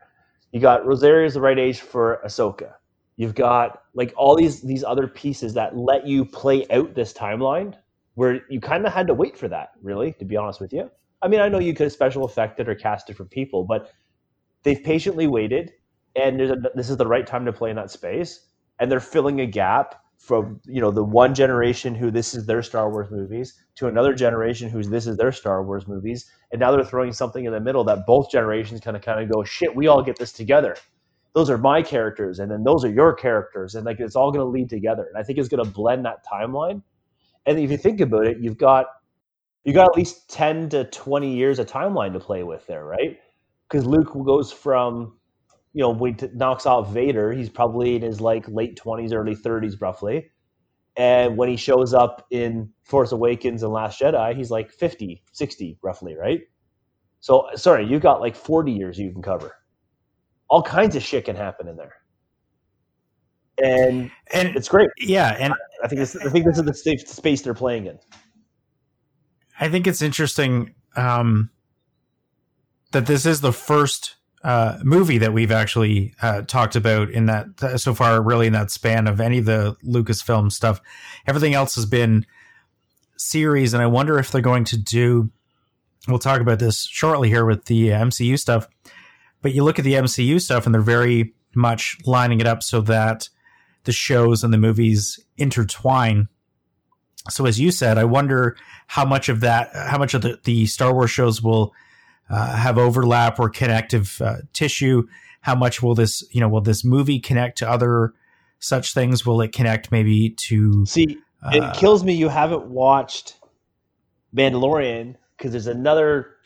You got Rosario's the right age for Ahsoka. You've got like all these these other pieces that let you play out this timeline where you kind of had to wait for that, really, to be honest with you. I mean, I know you could have special effected or cast different people, but they've patiently waited, and a, this is the right time to play in that space, and they're filling a gap from you know the one generation who this is their Star Wars movies to another generation who's this is their Star Wars movies, and now they're throwing something in the middle that both generations kind of kind of go shit. We all get this together. Those are my characters, and then those are your characters, and like it's all going to lead together. And I think it's going to blend that timeline. And if you think about it, you've got you got at least ten to twenty years of timeline to play with there, right? Because Luke goes from you know, when he knocks out Vader, he's probably in his like late twenties, early thirties, roughly. And when he shows up in Force Awakens and Last Jedi, he's like 50, 60, roughly, right? So, sorry, you've got like 40 years you can cover. All kinds of shit can happen in there. And And it's great. yeah, and I think this, I think this is the safe space they're playing in. I think it's interesting um, that this is the first uh, movie that we've actually uh, talked about in that uh, so far, really in that span of any of the Lucasfilm stuff. Everything else has been series, and I wonder if they're going to do. We'll talk about this shortly here with the MCU stuff, but you look at the MCU stuff, and they're very much lining it up so that the shows and the movies intertwine. So, as you said, I wonder how much of that, how much of the, the Star Wars shows will uh, have overlap or connective uh, tissue. How much will this, you know, will this movie connect to other such things? Will it connect maybe to? See, uh, it kills me you haven't watched Mandalorian because there's another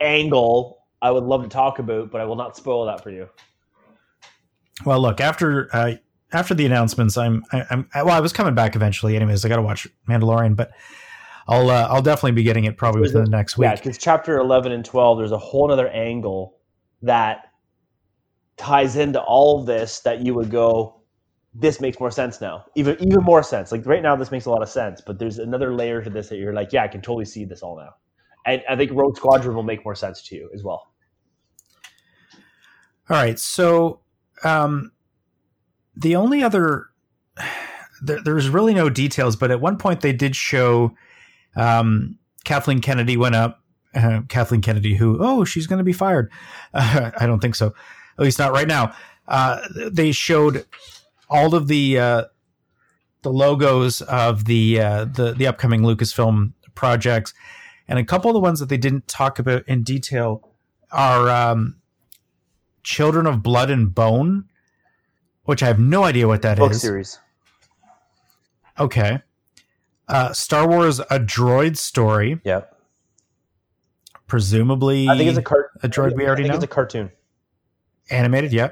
angle I would love to talk about, but I will not spoil that for you. Well, look after uh, after the announcements, I'm I, I'm well. I was coming back eventually, anyways. I got to watch Mandalorian, but I'll uh, I'll definitely be getting it probably within the next week. Yeah, because chapter 11 and 12, there's a whole other angle that ties into all of this that you would go, this makes more sense now. Even even more sense. Like right now, this makes a lot of sense, but there's another layer to this that you're like, yeah, I can totally see this all now. And I think Rogue Squadron will make more sense to you as well. All right. So, um, the only other there, there's really no details, but at one point they did show um, Kathleen Kennedy went up. Uh, Kathleen Kennedy, who oh she's going to be fired. Uh, I don't think so. At least not right now. Uh, they showed all of the uh, the logos of the uh, the the upcoming Lucasfilm projects, and a couple of the ones that they didn't talk about in detail are um, Children of Blood and Bone, which I have no idea what that is. Book series. Okay. Uh, Star Wars: A Droid Story, Yep. presumably I think it's a cart. a droid we already know? it's a cartoon. animated. Yeah.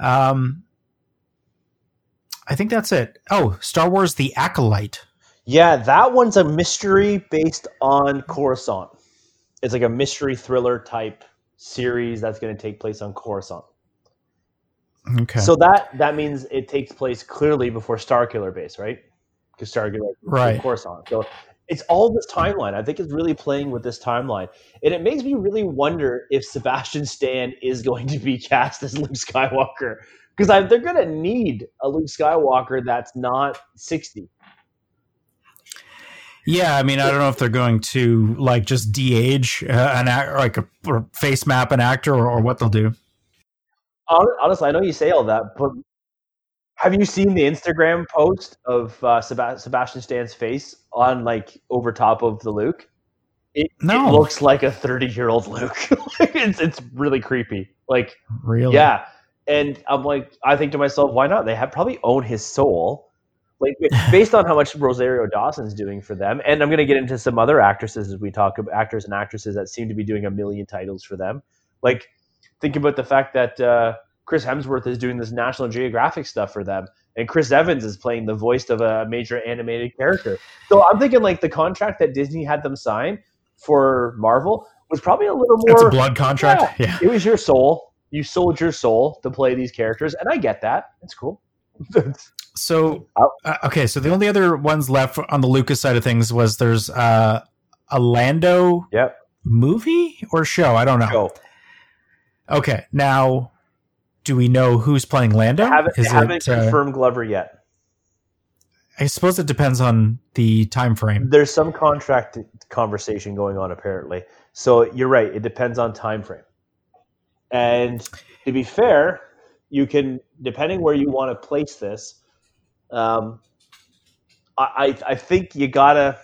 Um, I think that's it. Oh, Star Wars: The Acolyte. Yeah, that one's a mystery based on Coruscant. It's like a mystery thriller type series that's going to take place on Coruscant. Okay. So that that means it takes place clearly before Starkiller Base, right? Because Starkiller is Right. on. So it's all this timeline. I think it's really playing with this timeline, and it makes me really wonder if Sebastian Stan is going to be cast as Luke Skywalker because they're going to need a Luke Skywalker that's not sixty. yeah, I mean, I don't know if they're going to like just de-age uh, an act, like a, face map an actor, or, or what they'll do. Hon- Honestly, I know you say all that, but have you seen the Instagram post of uh, Seb- Sebastian Stan's face on like over top of the Luke? It, No. it looks like a thirty-year-old Luke. it's it's really creepy. Like, Really? yeah, and I'm like, I think to myself, why not? They have probably own his soul. Like based on how much Rosario Dawson's doing for them, and I'm going to get into some other actresses as we talk about actors and actresses that seem to be doing a million titles for them. Like, think about the fact that uh, Chris Hemsworth is doing this National Geographic stuff for them, and Chris Evans is playing the voice of a major animated character. So I'm thinking like the contract that Disney had them sign for Marvel was probably a little more. It's a blood contract. Yeah. It was your soul. You sold your soul to play these characters, and I get that. It's cool. So Oh. uh, okay, so the only other ones left on the Lucas side of things was there's uh, a Lando yep. movie or show. I don't know. Go. Okay, now do we know who's playing Lando? Haven't, Is haven't it? Uh, confirmed Glover yet. I suppose it depends on the time frame. There's some contract conversation going on apparently. So you're right. It depends on time frame. And to be fair, you can depending where you want to place this. Um, I I I think you gotta.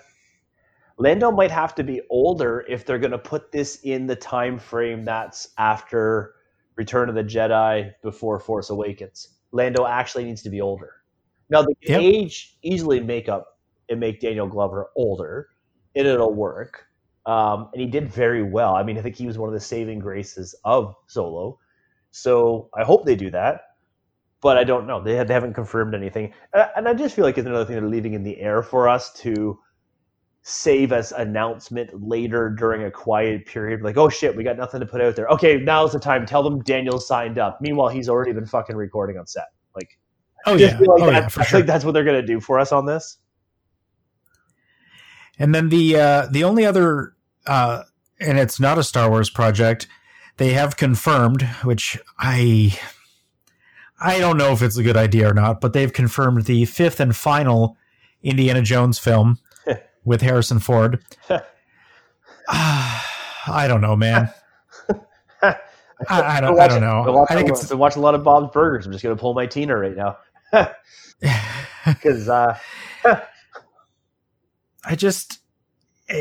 Lando might have to be older if they're going to put this in the time frame that's after Return of the Jedi before Force Awakens. Lando actually needs to be older. Now the Yep. age easily make up and make Daniel Glover older, and it'll work. Um, and he did very well. I mean, I think he was one of the saving graces of Solo. So I hope they do that, but I don't know. They, they haven't confirmed anything, and I just feel like it's another thing they're leaving in the air for us to save as announcement later during a quiet period. Like, oh shit, we got nothing to put out there. Okay, now's the time. Tell them Daniel signed up. Meanwhile, he's already been fucking recording on set. Like, Oh yeah, like oh that- yeah, for I sure. think that's what they're gonna do for us on this. And then the uh, the only other, uh, and it's not a Star Wars project. They have confirmed, which I I don't know if it's a good idea or not, but they've confirmed the fifth and final Indiana Jones film with Harrison Ford. I don't know, man. I, I don't. I don't Been know. watching, I think it's been watching a lot of Bob's Burgers. I'm just gonna pull my Tina right now because uh, I just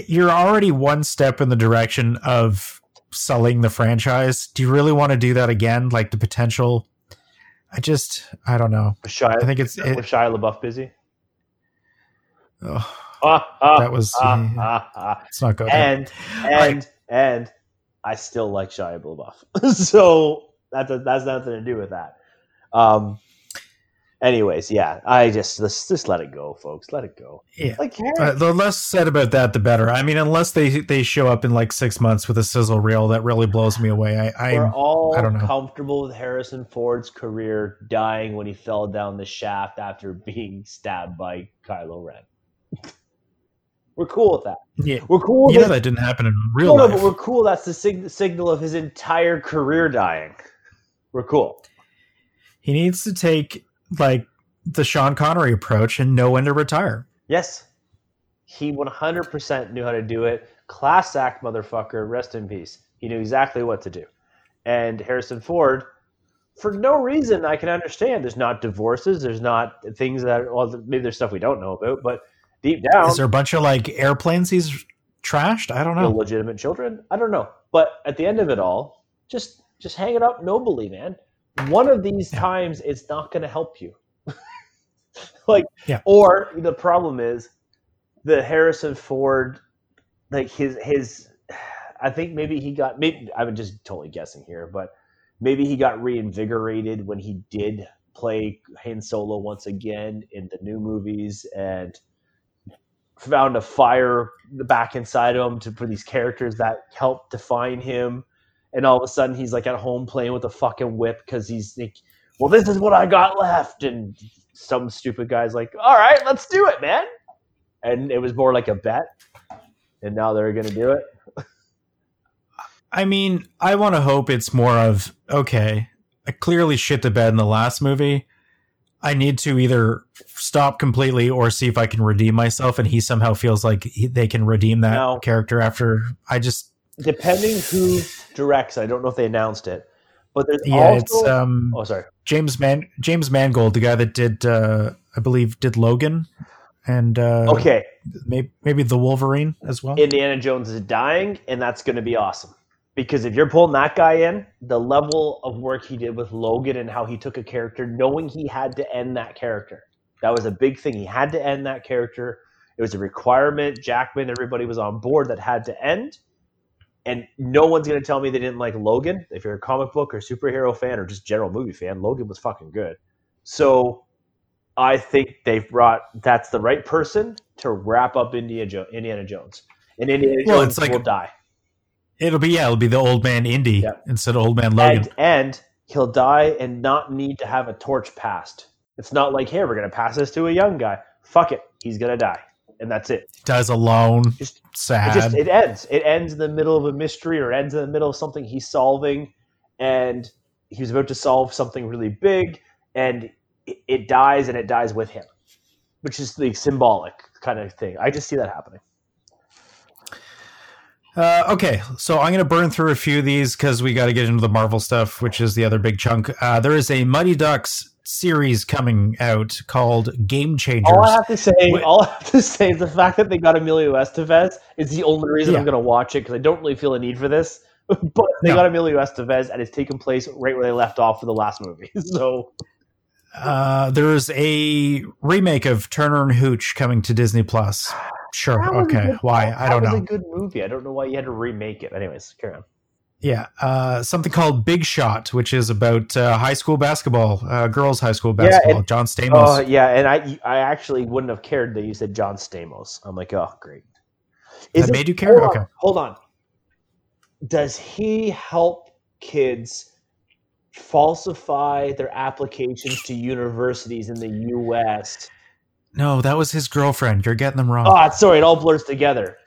you're already one step in the direction of selling the franchise. Do you really want to do that again? Like the potential I just I don't know. Shia, I think it's it, Shia LaBeouf busy. oh, Ah, ah, that was it's not good. and and and I still like Shia LaBeouf, so that does, that's nothing to do with that. Um. Anyways, yeah, I just let's just let it go, folks. Let it go. Yeah. Like Uh, the less said about that, the better. I mean, unless they they show up in like six months with a sizzle reel, that really blows me away. I, we're all I don't know. comfortable with Harrison Ford's career dying when he fell down the shaft after being stabbed by Kylo Ren. We're cool with that. yeah, We're cool. know with that didn't happen in No, real no, life. but we're cool. That's the sig- signal of his entire career dying. We're cool. He needs to take like the Sean Connery approach and know when to retire. Yes, he 100% knew how to do it. Class act, motherfucker. Rest in peace. He knew exactly what to do. And Harrison Ford, for no reason I can understand. There's not divorces. There's not things that. Well, maybe there's stuff we don't know about, but deep down, Is there a bunch of like airplanes he's trashed? I don't know. illegitimate children. I don't know. But at the end of it all, just just hang it up nobly, man. One of these Yeah. times, it's not going to help you. like, Yeah. or the problem is the Harrison Ford, like his his. I think maybe he got. Maybe I'm just totally guessing here, but maybe he got reinvigorated when he did play Han Solo once again in the new movies and found a fire back inside of him to for these characters that helped define him. And all of a sudden, he's like at home playing with a fucking whip because he's like, "Well, this is what I got left." And some stupid guy's like, "All right, let's do it, man." And it was more like a bet. And now they're gonna do it. I mean, I want to hope it's more of okay. I clearly shit the bed in the last movie. I need to either stop completely or see if I can redeem myself, and he somehow feels like he, they can redeem that No. character after. I just Depending who directs, I don't know if they announced it, but there's yeah, also. it's um oh, sorry. James Man James Mangold, the guy that did uh I believe did Logan, and uh Okay, maybe maybe the Wolverine as well. Indiana Jones is dying, and that's going to be awesome. Because if you're pulling that guy in, the level of work he did with Logan and how he took a character, knowing he had to end that character, that was a big thing. He had to end that character. It was a requirement. Jackman, everybody was on board that had to end. and no one's gonna tell me they didn't like Logan. If you're a comic book or superhero fan or just general movie fan, Logan was fucking good. So I think they've brought that's the right person to wrap up Indiana, jo- Indiana Jones, and Indiana Well, Jones it's like- will die, It'll be yeah, it'll be the old man Indy Yeah. instead of old man Logan. and, and he'll die and not need to have a torch passed. It's not like here we're gonna pass this to a young guy. Fuck it, he's gonna die, and that's it. Dies alone, Just- It sad. just it ends. It ends in the middle of a mystery or it ends in the middle of something he's solving, and he was about to solve something really big, and it, it dies, and it dies with him, which is the symbolic kind of thing. I just see that happening. Uh, okay, so I'm going to burn through a few of these because we got to get into the Marvel stuff, which is the other big chunk. Uh, there is a Mighty Ducks series coming out called Game Changers. All I have to say, Wait. all I have to say is the fact that they got Emilio Estevez is the only reason Yeah. I'm going to watch it because I don't really feel a need for this. But they No. got Emilio Estevez, and it's taken place right where they left off for the last movie. So Uh, there's a remake of Turner and Hooch coming to Disney Plus. Sure. That was a Okay. Why? I don't That was know. a good movie. I don't know why you had to remake it. Anyways, carry on. Yeah. Uh, something called Big Shot, which is about uh, high school basketball, uh, girls' high school basketball. John Stamos. Oh yeah, and I I actually wouldn't have cared that you said John Stamos. I'm like, oh great. That it- made you care? Hold on, Okay. hold on. Does he help kids falsify their applications to universities in the U.S.? no, that was his girlfriend. You're getting them wrong. Oh, sorry, it all blurs together.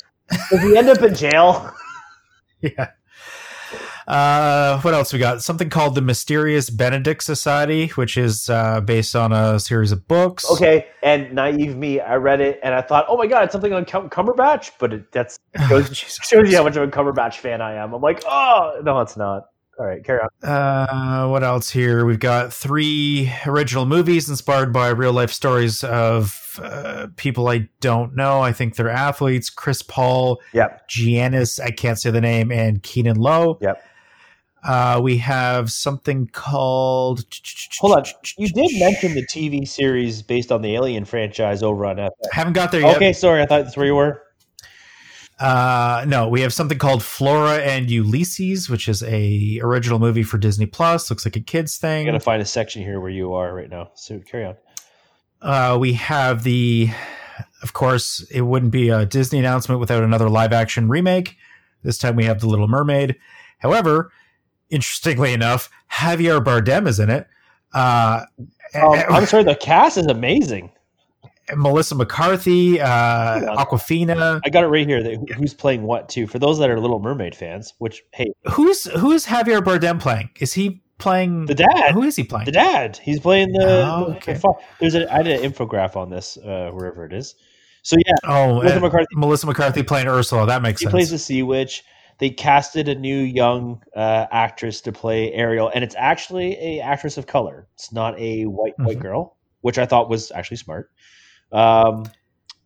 Does he end up in jail? Yeah. Uh, what else we got? Something called the Mysterious Benedict Society, which is uh, based on a series of books. Okay, and naive me, I read it and I thought, oh my god, it's something on Cum- Cumberbatch, but it, that's Oh, shows, Jesus shows you how much of a Cumberbatch fan I am. I'm like, oh no, it's not. All right, carry on. Uh, what else here? We've got three original movies inspired by real life stories of uh, people I don't know. I think they're athletes. Chris Paul, Yep. Giannis, I can't say the name, and Keenan Lowe. Yep. Uh, we have something called. Hold on, you did mention the TV series based on the Alien franchise over on FX. Haven't got there yet. Okay, sorry, I thought that's where you were. Uh, no, we have something called Flora and Ulysses, which is a original movie for Disney Plus. Looks like a kids thing. I'm gonna find a section here where you are right now. So carry on. Uh, we have the, of course, it wouldn't be a Disney announcement without another live action remake. This time we have The Little Mermaid. However, interestingly enough, Javier Bardem is in it. Uh, Um, I'm sorry, the cast is amazing. Melissa McCarthy, uh, Awkwafina. I got it right here. That who's playing what too? For those that are Little Mermaid fans, which hey, Who's who is Javier Bardem playing? Is he playing the dad, Who is he playing? the dad, he's playing the. Oh, okay. the there's a I did an infograph on this uh, wherever it is. So yeah, Oh, Melissa McCarthy. Melissa McCarthy playing Ursula. That makes He sense. She plays the Sea Witch. They casted a new young uh, actress to play Ariel, and it's actually a actress of color. It's not a white white Mhm. girl, which I thought was actually smart. Um,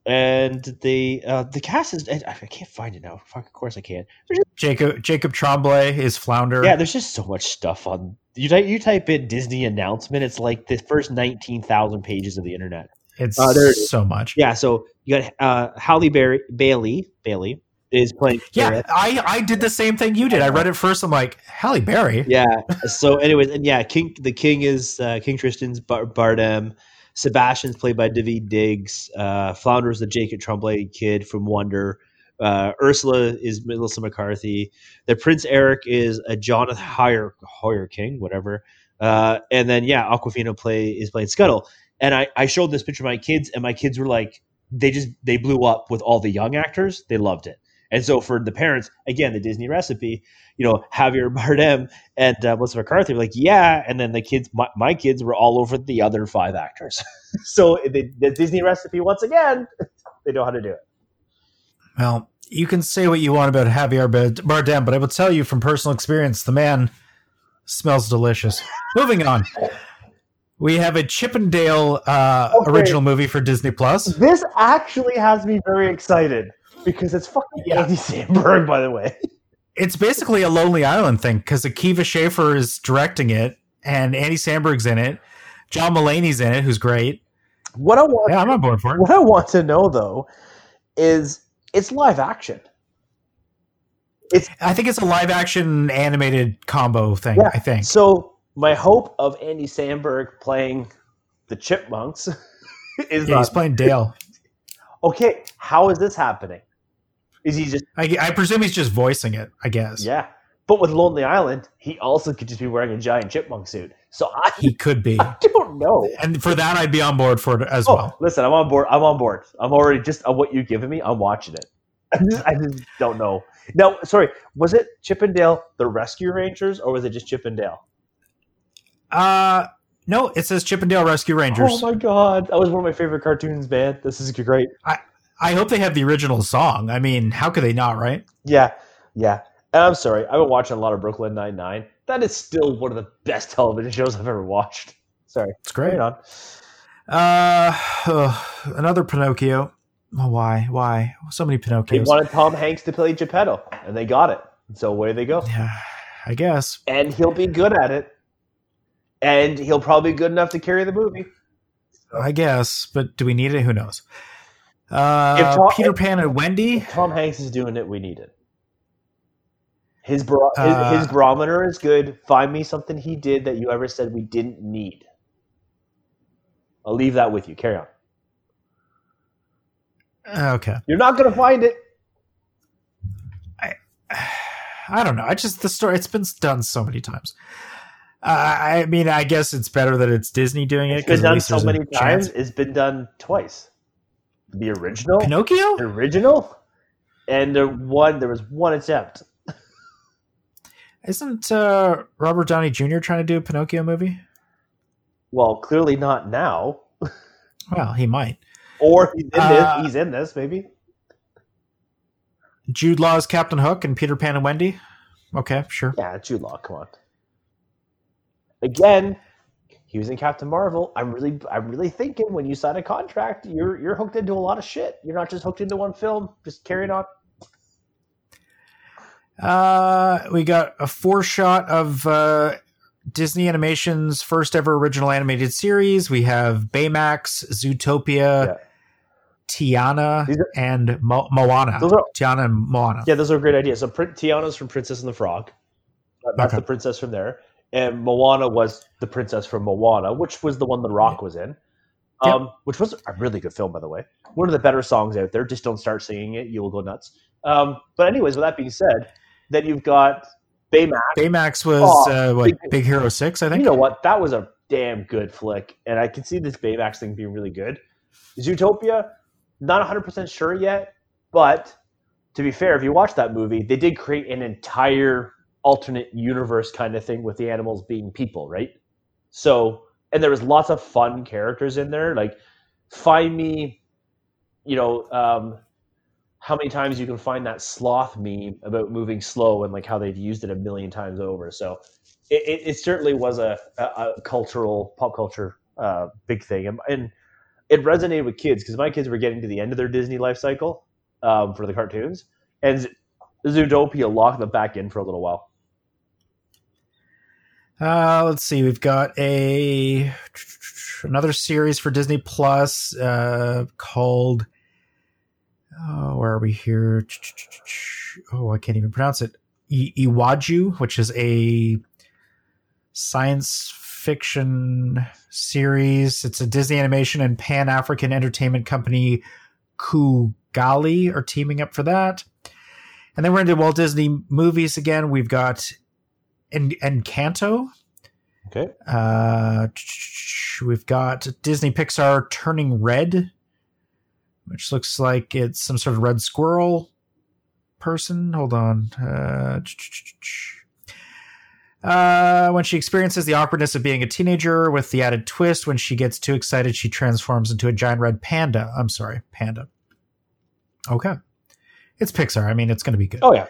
and the uh, the cast is I I can't find it now. Fuck, of course I can't. Just, Jacob Jacob Tremblay is Flounder. yeah, there's just so much stuff on. You type you type in Disney announcement. It's like the first nineteen thousand pages of the internet. it's Uh, there so much. Yeah, so you got uh, Halle Berry Bailey Bailey is playing. Yeah, Ariel. I, I did the same thing you did. I read it first. I'm like, Halle Berry. yeah. So, anyways, and yeah, King the King is uh, King Tristan's Bar- Bardem. Sebastian's played by Daveed Diggs. Uh, Flounder's the Jacob Tremblay kid from Wonder. Uh, Ursula is Melissa McCarthy. The Prince Eric is a Jonathan Hoyer, Hoyer King, whatever. Uh, and then yeah, Awkwafina play is playing Scuttle. And I, I showed this picture to my kids, and my kids were like, they just they blew up with all the young actors. They loved it. And so for the parents, again, the Disney recipe, you know, Javier Bardem and uh, Melissa McCarthy were like, yeah. And then the kids, my, my kids were all over the other five actors. so the, the Disney recipe, once again, they know how to do it. Well, you can say what you want about Javier Bardem, but I will tell you from personal experience, the man smells delicious. Moving on. We have a Chip 'n Dale uh, Okay. original movie for Disney Plus. This actually has me very excited because it's fucking Yeah. Andy Samberg, by the way. It's basically a Lonely Island thing because Akiva Schaffer is directing it, and Andy Samberg's in it. John Mulaney's in it, who's great. What I want, Yeah, I'm on board for it. what I want to know though, is it's live action. It's I think it's a live action animated combo thing. Yeah. I think. so my hope of Andy Samberg playing the Chipmunks is Yeah, not he's playing Dale. okay. How is this happening? Is he just I, I presume he's just voicing it. I guess. yeah? But with Lonely Island, he also could just be wearing a giant chipmunk suit. So I He could be, I don't know. and for that, I'd be on board for it as Oh, well. listen, I'm on board. I'm on board. I'm already just on what you've given me. I'm watching it. I just, I just don't know. Now, sorry, was it Chip 'n Dale the Rescue Rangers or was it just Chip 'n Dale? Uh no, it says Chip 'n Dale Rescue Rangers. Oh my god, that was one of my favorite cartoons, man. This is great. I hope they have the original song. I mean, how could they not, right? Yeah, yeah. And I'm sorry, I've been watching a lot of Brooklyn Nine Nine. That is still one of the best television shows I've ever watched. Sorry, It's great. On. Uh, ugh, another Pinocchio. Oh, why? Why? So many Pinocchios. They wanted Tom Hanks to play Geppetto, and they got it. So away they go. yeah, I guess. And he'll be good at it. And he'll probably be good enough to carry the movie. I guess. But do we need it? Who knows? Uh, If Tom- Peter Pan and Wendy. Tom Hanks is doing it, we need it. His, Uh, his, his barometer is good. Find me something he did that you ever said we didn't need. I'll leave that with you. Carry on. Okay. You're not going to find it. I I don't know. I just the story. It's been done so many times. Uh, I mean, I guess it's better that it's Disney doing it It's been because done so many times. chance. It's been done twice. The original, Pinocchio. the original, and there one. There was one attempt. Isn't uh, Robert Downey Jr. trying to do a Pinocchio movie? Well, clearly not now. Well, he might. Or he's in Uh, this. He's in this. Maybe. Jude Law's Captain Hook and Peter Pan and Wendy. Okay, sure. Yeah, Jude Law. Come on. Again, he was in Captain Marvel. I'm really, I'm really thinking when you sign a contract, you're you're hooked into a lot of shit. You're not just hooked into one film. Just carrying on. Uh, we got a four shot of uh, Disney Animation's first ever original animated series. We have Baymax, Zootopia, Yeah. Tiana, are- and Mo- Moana. Those are Tiana and Moana. Yeah, those are great ideas. So Prin- Tiana's from Princess and the Frog. That- That's Okay. the princess from there. And Moana was the princess from Moana, which was the one The Rock was in. Yep. Um, which was a really good film, by the way. One of the better songs out there. Just don't start singing it; you will go nuts. Um, but anyways, with that being said, then you've got Baymax. Baymax was Oh, uh, what, big- Big Hero Six, I think. You know what? That was a damn good flick, and I can see this Baymax thing being really good. Zootopia, not 100% sure yet, but to be fair, if you watch that movie, they did create an entire alternate universe kind of thing with the animals being people, right? So, and there was lots of fun characters in there. Like, find me, you know, um, how many times you can find that sloth meme about moving slow and like how they've used it a million times over. So, it, it, it certainly was a, a, a cultural pop culture uh, big thing, and, and it resonated with kids because my kids were getting to the end of their Disney life cycle um, for the cartoons, and Zootopia locked them back in for a little while. Uh, let's see. We've got a another series for Disney Plus uh, called. Oh, where are we here? Oh, I can't even pronounce it. I- Iwaju, which is a science fiction series. It's a Disney animation and Pan African entertainment company Kugali are teaming up for that. And then we're into Walt Disney movies again. We've got En- Canto. Okay, Uh, we've got Disney Pixar Turning Red, which looks like it's some sort of red squirrel person. Hold on. Uh, uh, when she experiences the awkwardness of being a teenager with the added twist, when she gets too excited, she transforms into a giant red panda. I'm sorry, panda. Okay. It's Pixar. I mean, it's going to be good. oh yeah,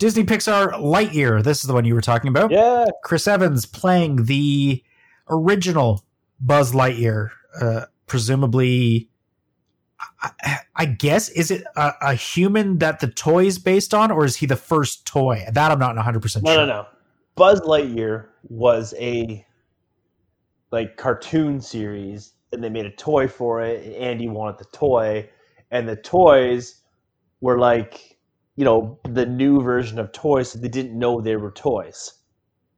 Disney Pixar Lightyear. This is the one you were talking about. yeah. Chris Evans playing the original Buzz Lightyear, uh, presumably. I, I guess is it a, a human that the toy is based on, or is he the first toy? That I'm not 100 percent No, sure. no, no. No. Buzz Lightyear was a like cartoon series, and they made a toy for it. And Andy wanted the toy, and the toys were like, you know, the new version of toys, so they didn't know they were toys.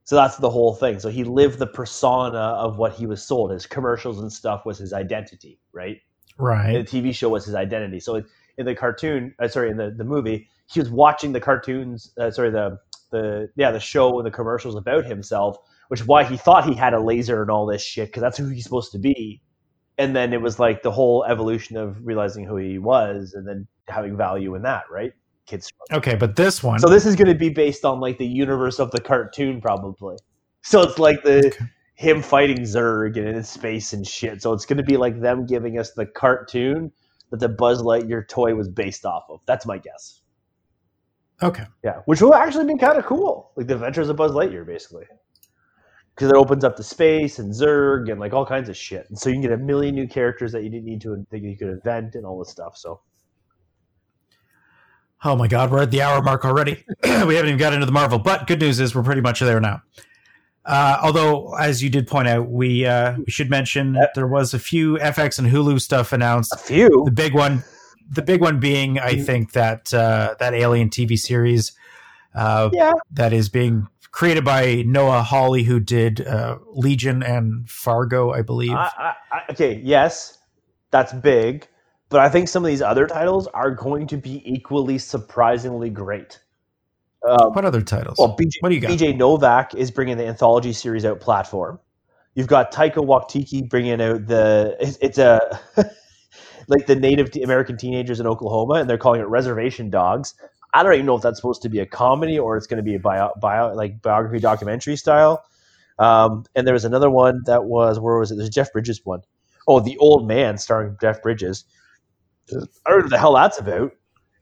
So that's the whole thing. So he lived the persona of what he was sold. His commercials and stuff was his identity, right? Right. And the TV show was his identity. So in the cartoon, uh, sorry, in the, the movie, he was watching the cartoons, uh, sorry, the the yeah the show and the commercials about himself, which is why he thought he had a laser and all this shit because that's who he's supposed to be. And then it was like the whole evolution of realizing who he was and then having value in that, right? Kids. Okay, but this one. So this is going to be based on like the universe of the cartoon, probably. So it's like the Okay. him fighting Zurg and in space and shit. So it's going to be like them giving us the cartoon that the Buzz Lightyear toy was based off of. That's my guess. okay. Yeah, which will actually be kind of cool, like the Adventures of Buzz Lightyear, basically, because it opens up to space and Zurg and like all kinds of shit, and so you can get a million new characters that you didn't need to that you could invent and all this stuff. So Oh my God, we're at the hour mark already. we haven't even got into the Marvel, but good news is we're pretty much there now. Uh, although, as you did point out, we uh, we should mention Yep. there was a few FX and Hulu stuff announced. a few, The big one, the big one being, I think that uh, that Alien TV series uh, yeah, that is being created by Noah Hawley, who did uh, Legion and Fargo, I believe. I, I, okay, yes, that's big, but I think some of these other titles are going to be equally surprisingly great. Um, what other titles? Well, BJ, What do you got? BJ Novak is bringing the anthology series out platform. You've got Taika Waititi bringing out the it's, it's a like the Native American teenagers in Oklahoma, and they're calling it Reservation Dogs. I don't even know if that's supposed to be a comedy or it's going to be a bio, bio like biography documentary style. Um, and there was another one that was where was it? There's Jeff Bridges one. Oh, the old man starring Jeff Bridges. I don't know the hell that's about.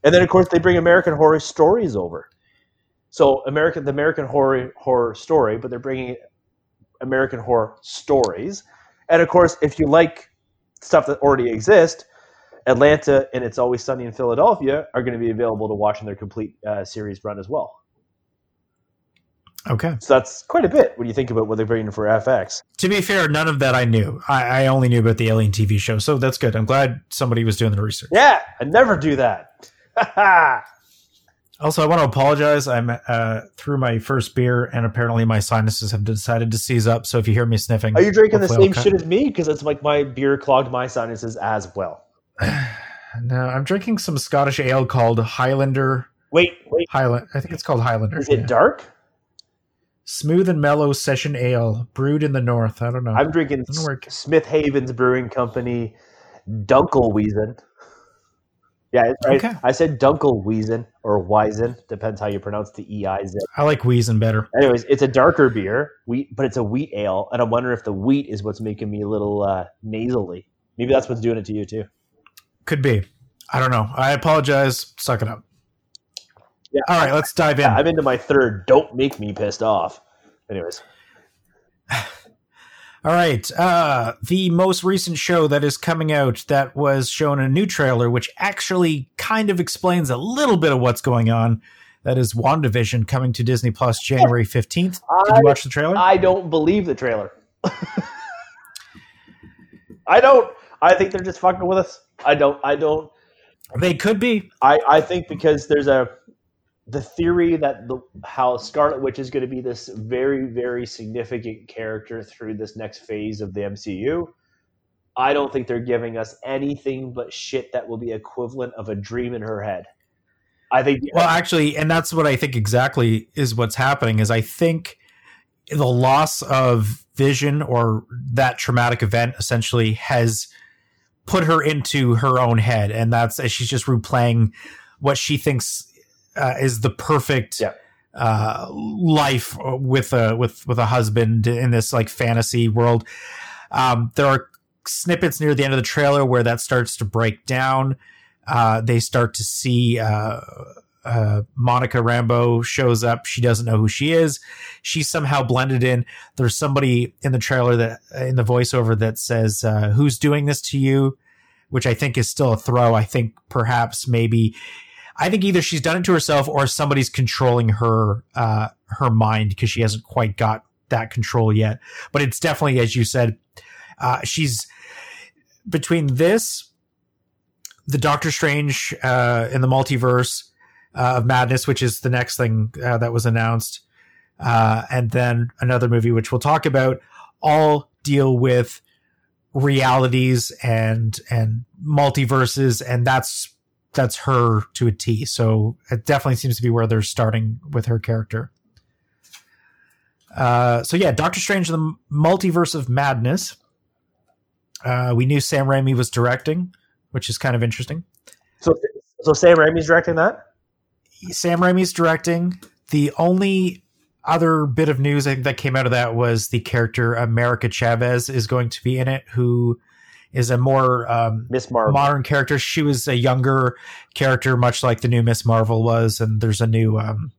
And then of course they bring American Horror Stories over. So American, the American Horror Horror Story, but they're bringing American Horror Stories, and of course, if you like stuff that already exists, Atlanta and It's Always Sunny in Philadelphia are going to be available to watch in their complete uh, series run as well. Okay. So that's quite a bit when you think about what they're bringing for FX. To be fair, none of that I knew. I, I only knew about the Alien TV show, so that's good. I'm glad somebody was doing the research. Yeah, I never do that. Also, I want to apologize. I'm uh, through my first beer, and apparently my sinuses have decided to seize up. So if you hear me sniffing, Are you drinking the same shit as me? Because it's like my beer clogged my sinuses as well. No, I'm drinking some Scottish ale called Highlander. Wait, wait, Highland. I think it's called Highlander. is it yeah. dark? Smooth and mellow session ale, brewed in the north. I don't know. I'm drinking. Smith Havens Brewing Company Dunkelwiesen. Yeah, it's right. Okay. I said Dunkelwiesen or Weizen, depends how you pronounce the E I Z. I like Weizen better. Anyways, it's a darker beer, wheat, but it's a wheat ale, and I'm wondering if the wheat is what's making me a little uh, nasally. Maybe that's what's doing it to you too. Could be. I don't know. I apologize. Suck it up. Yeah. All right, let's dive in. I'm into my third. Don't make me pissed off. Anyways, All right. Uh, the most recent show that is coming out that was shown a new trailer, which actually kind of explains a little bit of what's going on. That is WandaVision coming to Disney Plus January 15th. Did you watch the trailer? I don't believe the trailer. I don't. I think they're just fucking with us. I don't. I don't. they could be. I, I think because there's a the theory that the how Scarlet Witch is going to be this very very significant character through this next phase of the MCU. I don't think they're giving us anything but shit that will be equivalent of a dream in her head. I think Well, actually, and that's what I think exactly is what's happening is I think the loss of vision or that traumatic event essentially has put her into her own head and that's she's just replaying what she thinks uh, is the perfect Yeah. uh, life with a with with a husband in this like fantasy world um, there are snippets near the end of the trailer where that starts to break down uh, they start to see uh, uh, Monica Rambeau shows up. She doesn't know who she is. She's somehow blended in. There's somebody in the trailer that in the voiceover that says, uh, "Who's doing this to you?" Which I think is still a throw. I think perhaps maybe. I think either she's done it to herself or somebody's controlling her uh, her mind because she hasn't quite got that control yet. But it's definitely, as you said, uh, she's between this the Doctor Strange uh, in the multiverse, uh, of Madness, which is the next thing uh, that was announced, uh, and then another movie which we'll talk about. All deal with realities and and multiverses, and that's that's her to a T. So it definitely seems to be where they're starting with her character. Uh, so yeah, Doctor Strange: The Multiverse of Madness. Uh, we knew Sam Raimi was directing, which is kind of interesting. So, so Sam Raimi's directing that. Sam Raimi's directing. The only other bit of news I think that came out of that was the character America Chavez is going to be in it, who is a more um, Miss Marvel. modern character. She was a younger character, much like the new Miss Marvel was, and there's a new um,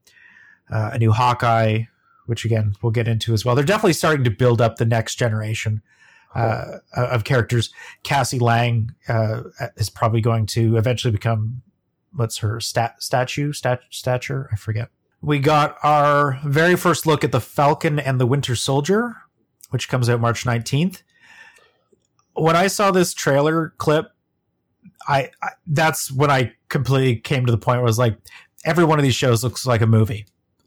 uh, a new Hawkeye, which again we'll get into as well. They're definitely starting to build up the next generation uh, of characters. Cassie Lang uh, is probably going to eventually become what's her stat statue stat stature? I forget. We got our very first look at the Falcon and the Winter Soldier, which comes out March nineteenth. When I saw this trailer clip, I, I that's when I completely came to the point where I was like, every one of these shows looks like a movie.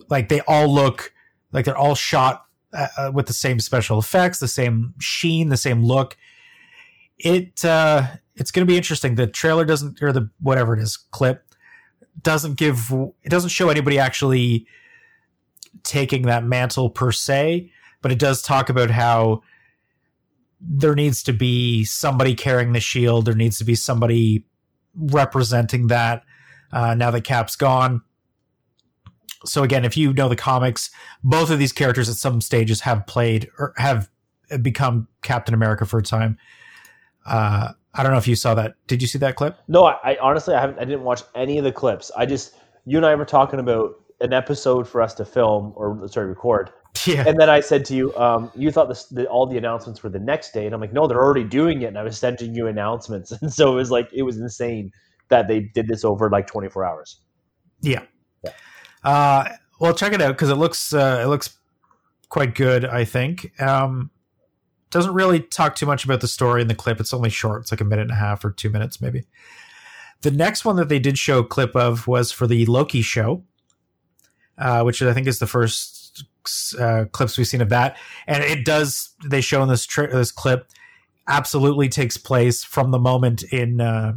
Like they all look like they're all shot uh, with the same special effects, the same sheen, the same look. It uh, it's going to be interesting. The trailer doesn't, or the whatever it is, clip doesn't give. It doesn't show anybody actually taking that mantle per se, but it does talk about how there needs to be somebody carrying the shield. There needs to be somebody representing that. Uh, now that Cap's gone, so again, if you know the comics, both of these characters at some stages have played or have become Captain America for a time. Uh, I don't know if you saw that. Did you see that clip? No, I, I honestly I haven't. I didn't watch any of the clips. I just you and I were talking about an episode for us to film or sorry record. Yeah. And then I said to you, um, you thought this, the, all the announcements were the next day, and I'm like, no, they're already doing it. And I was sending you announcements, and so it was like it was insane that they did this over like 24 hours. Yeah. yeah. Uh, well, check it out because it looks uh, it looks quite good. I think. Um, doesn't really talk too much about the story in the clip. It's only short. It's like a minute and a half or two minutes, maybe. The next one that they did show a clip of was for the Loki show, uh, which I think is the first uh, clips we've seen of that. And it does. They show in this tri- this clip absolutely takes place from the moment in uh,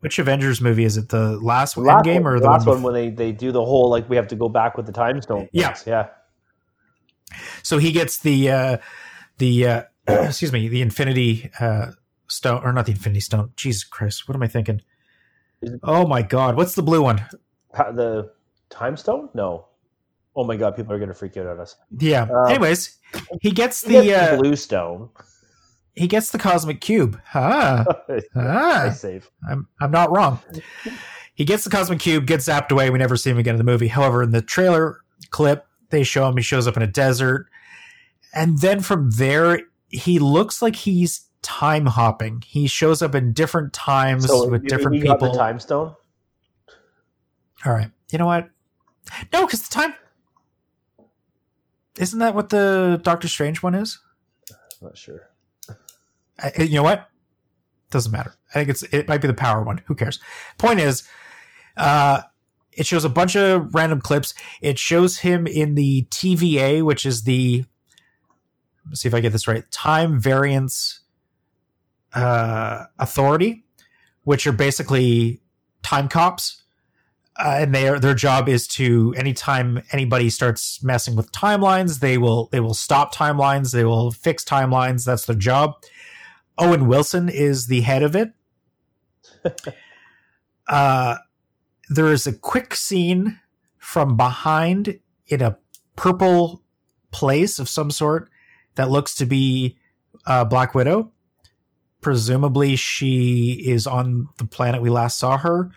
which Avengers movie is it? The last, The last one, or the the last one? one when they, they do the whole like we have to go back with the time stone. Yeah. yeah. So he gets the uh, the uh, excuse me the Infinity uh, Stone or not the Infinity Stone. Jesus Christ, what am I thinking? Oh my God, what's the blue one? The time stone? No. Oh my god, people are gonna freak out on us. Yeah. Uh, Anyways, he gets He gets the uh, blue stone. he gets the cosmic cube. Ah, Ah. Save. I'm I'm not wrong. He gets the cosmic cube, gets zapped away. We never see him again in the movie. However, in the trailer clip, they show him. He shows up in a desert, and then from there, he looks like he's time hopping. He shows up in different times So with different people. the time stone. All right. You know what? No, because the time isn't that what the Doctor Strange one is? I'm not sure. I, you know what? Doesn't matter. I think it's it might be the power one. Who cares? Point is, uh, it shows a bunch of random clips. It shows him in the TVA, which is the let's see if I get this right. Time Variance uh, Authority, which are basically time cops, uh, and their their job is to anytime anybody starts messing with timelines, they will they will stop timelines, they will fix timelines. That's their job. Owen Wilson is the head of it. uh, there is a quick scene from behind in a purple place of some sort that looks to be uh, Black Widow. Presumably, she is on the planet we last saw her,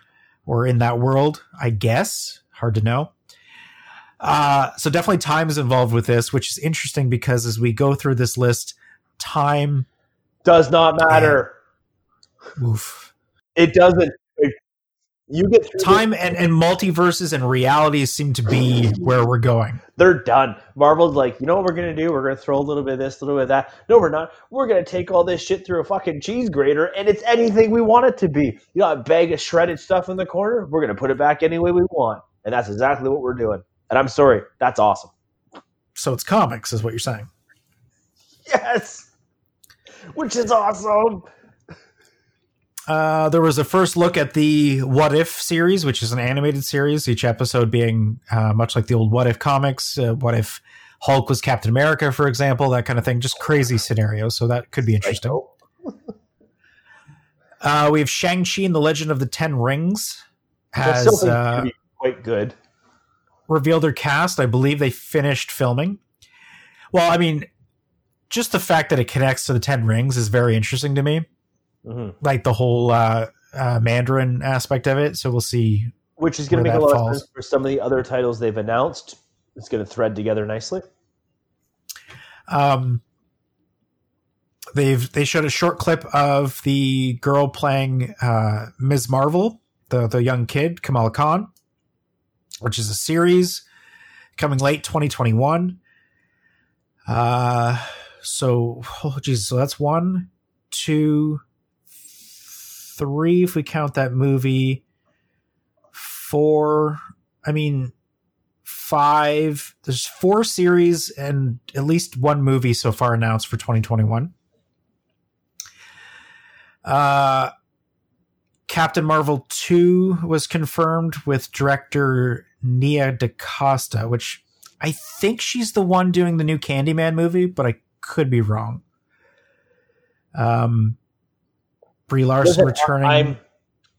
or in that world. I guess hard to know. Uh, so definitely time is involved with this, which is interesting because as we go through this list, time Does not matter. Oof. It doesn't. You get time and, and multiverses and realities seem to be where we're going. They're done. Marvel's like, you know what we're gonna do? We're gonna throw a little bit of this, a little bit of that. No, we're not. We're gonna take all this shit through a fucking cheese grater, and it's anything we want it to be. You know, a bag of shredded stuff in the corner. We're gonna put it back any way we want, and that's exactly what we're doing. And I'm sorry, that's awesome. So it's comics, is what you're saying. Yes, which is awesome. Uh, there was a first look at the What If series, which is an animated series, each episode being uh, much like the old What If comics. Uh, what if Hulk was Captain America, for example, that kind of thing. Just crazy scenarios. So that could be interesting. Uh, we have Shang-Chi and the Legend of the Ten Rings has uh, quite good. Revealed their cast. I believe they finished filming. Well, I mean, just the fact that it connects to the Ten Rings is very interesting to me mm-hmm. like the whole uh, uh, Mandarin aspect of it. So we'll see. Which is going to make a lot falls. of sense for some of the other titles they've announced. It's going to thread together nicely. Um, they've they showed a short clip of the girl playing uh, Ms. Marvel, the the young kid Kamala Khan, which is a series coming late 2021. Uh, so oh geez, so that's one, two, three if we count that movie. Four, I mean, five. There's four series and at least one movie so far announced for 2021. Uh, Captain Marvel 2 was confirmed with director Nia DaCosta, which I think she's the one doing the new Candyman movie, but I could be wrong. Um, Brie Larson Listen, returning. I'm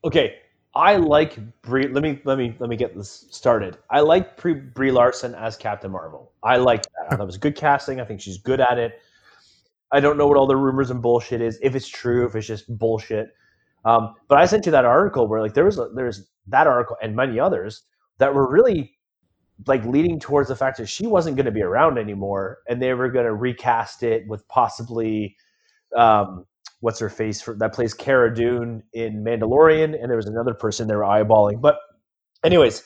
okay. I like Brie. Let me let me let me get this started. I like Brie, Brie Larson as Captain Marvel. I like that. That was good casting. I think she's good at it. I don't know what all the rumors and bullshit is. If it's true, if it's just bullshit. Um, but I sent you that article where like there was a, there's that article and many others that were really like leading towards the fact that she wasn't going to be around anymore, and they were going to recast it with possibly um, what's her face for, that plays Cara Dune in Mandalorian, and there was another person they were eyeballing. But, anyways,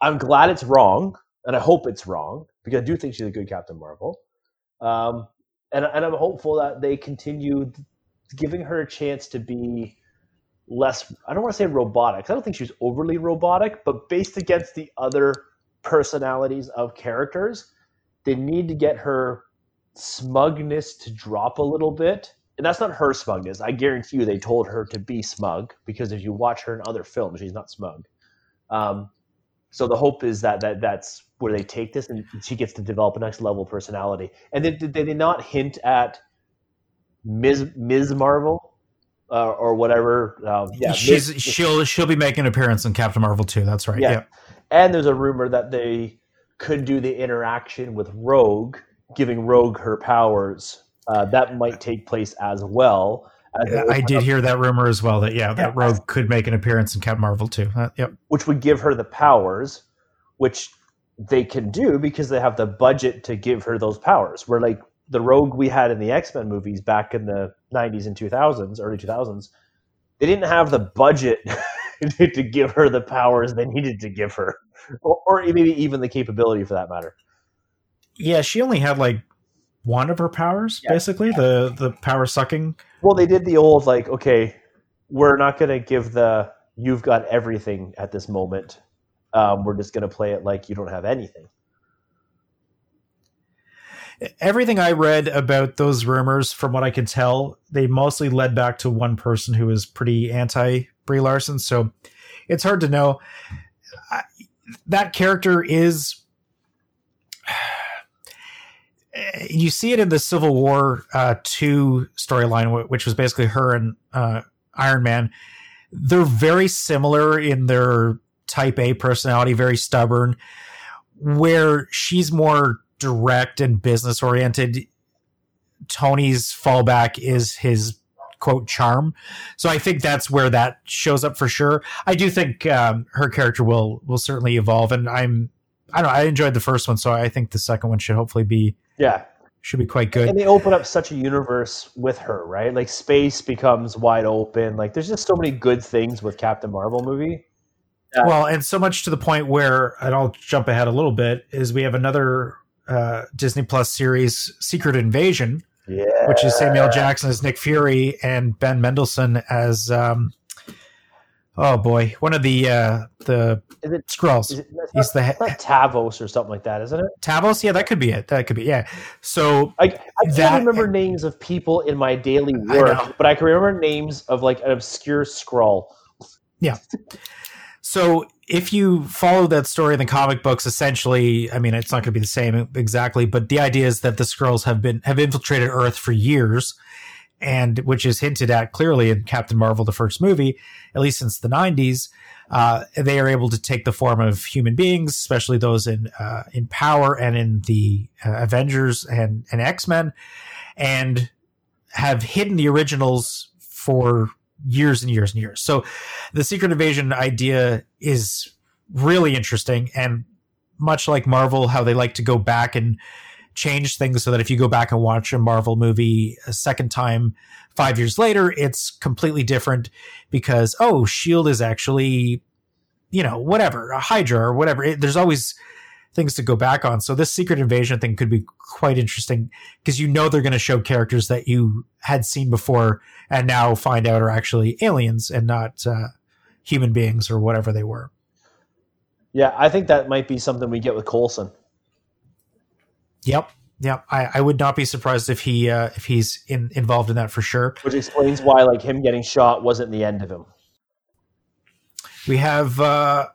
I'm glad it's wrong, and I hope it's wrong because I do think she's a good Captain Marvel. Um, and, and I'm hopeful that they continue giving her a chance to be less. I don't want to say robotic. I don't think she's overly robotic, but based against the other personalities of characters, they need to get her smugness to drop a little bit and that's not her smugness. I guarantee you they told her to be smug because if you watch her in other films, she's not smug. Um, so the hope is that, that that's where they take this and she gets to develop a next level personality. And then did they not hint at Ms. Ms. Marvel uh, or whatever? Um, yeah, she's Ms. she'll she'll be making an appearance in Captain Marvel too. That's right. Yeah. yeah. And there's a rumor that they could do the interaction with Rogue, giving Rogue her powers uh, that might take place as well. As I did hear that rumor as well. That yeah, that Rogue could make an appearance in Captain Marvel too. Uh, yep, which would give her the powers, which they can do because they have the budget to give her those powers. Where like the Rogue we had in the X Men movies back in the '90s and 2000s, early 2000s, they didn't have the budget to give her the powers they needed to give her, or, or maybe even the capability for that matter. Yeah, she only had like one of her powers, yeah. basically the the power sucking. Well, they did the old like, okay, we're not going to give the you've got everything at this moment. Um, we're just going to play it like you don't have anything. Everything I read about those rumors, from what I can tell, they mostly led back to one person who was pretty anti Brie Larson. So it's hard to know. I, that character is you see it in the Civil War uh, two storyline, which was basically her and uh, Iron Man. They're very similar in their Type A personality, very stubborn. Where she's more direct and business oriented, Tony's fallback is his quote charm. So I think that's where that shows up for sure. I do think um, her character will will certainly evolve, and I'm I don't know, I enjoyed the first one, so I think the second one should hopefully be yeah should be quite good. And they open up such a universe with her, right? Like space becomes wide open. Like there's just so many good things with Captain Marvel movie that. Well, and so much to the point where, and I'll jump ahead a little bit, is we have another uh, Disney Plus series, Secret Invasion, yeah. which is Samuel Jackson as Nick Fury and Ben Mendelsohn as, um, oh boy, one of the uh, the Is it, Skrulls. is it, it's He's not, the not Tavos or something like that, isn't it? Tavos. Yeah, that could be it. That could be yeah. So I, I can't That- remember names of people in my daily work, know. but I can remember names of like an obscure Skrull. Yeah. So if you follow that story in the comic books, essentially, I mean, it's not going to be the same exactly, but the idea is that the Skrulls have been have infiltrated Earth for years, and which is hinted at clearly in Captain Marvel, the first movie, at least since the '90s. Uh, they are able to take the form of human beings, especially those in uh, in power and in the uh, Avengers and and X Men, and have hidden the originals for years and years and years. So the secret invasion idea is really interesting and much like Marvel, how they like to go back and change things so that if you go back and watch a Marvel movie a second time five years later, it's completely different because, oh, Shield is actually, you know, whatever, a Hydra or whatever. It, there's always things to go back on. So this secret invasion thing could be quite interesting because you know they're going to show characters that you had seen before and now find out are actually aliens and not uh, human beings or whatever they were. Yeah, I think that might be something we get with Coulson. Yep. Yep. I, I would not be surprised if he uh, if he's in, involved in that for sure. which explains why like him getting shot wasn't the end of him. We have uh,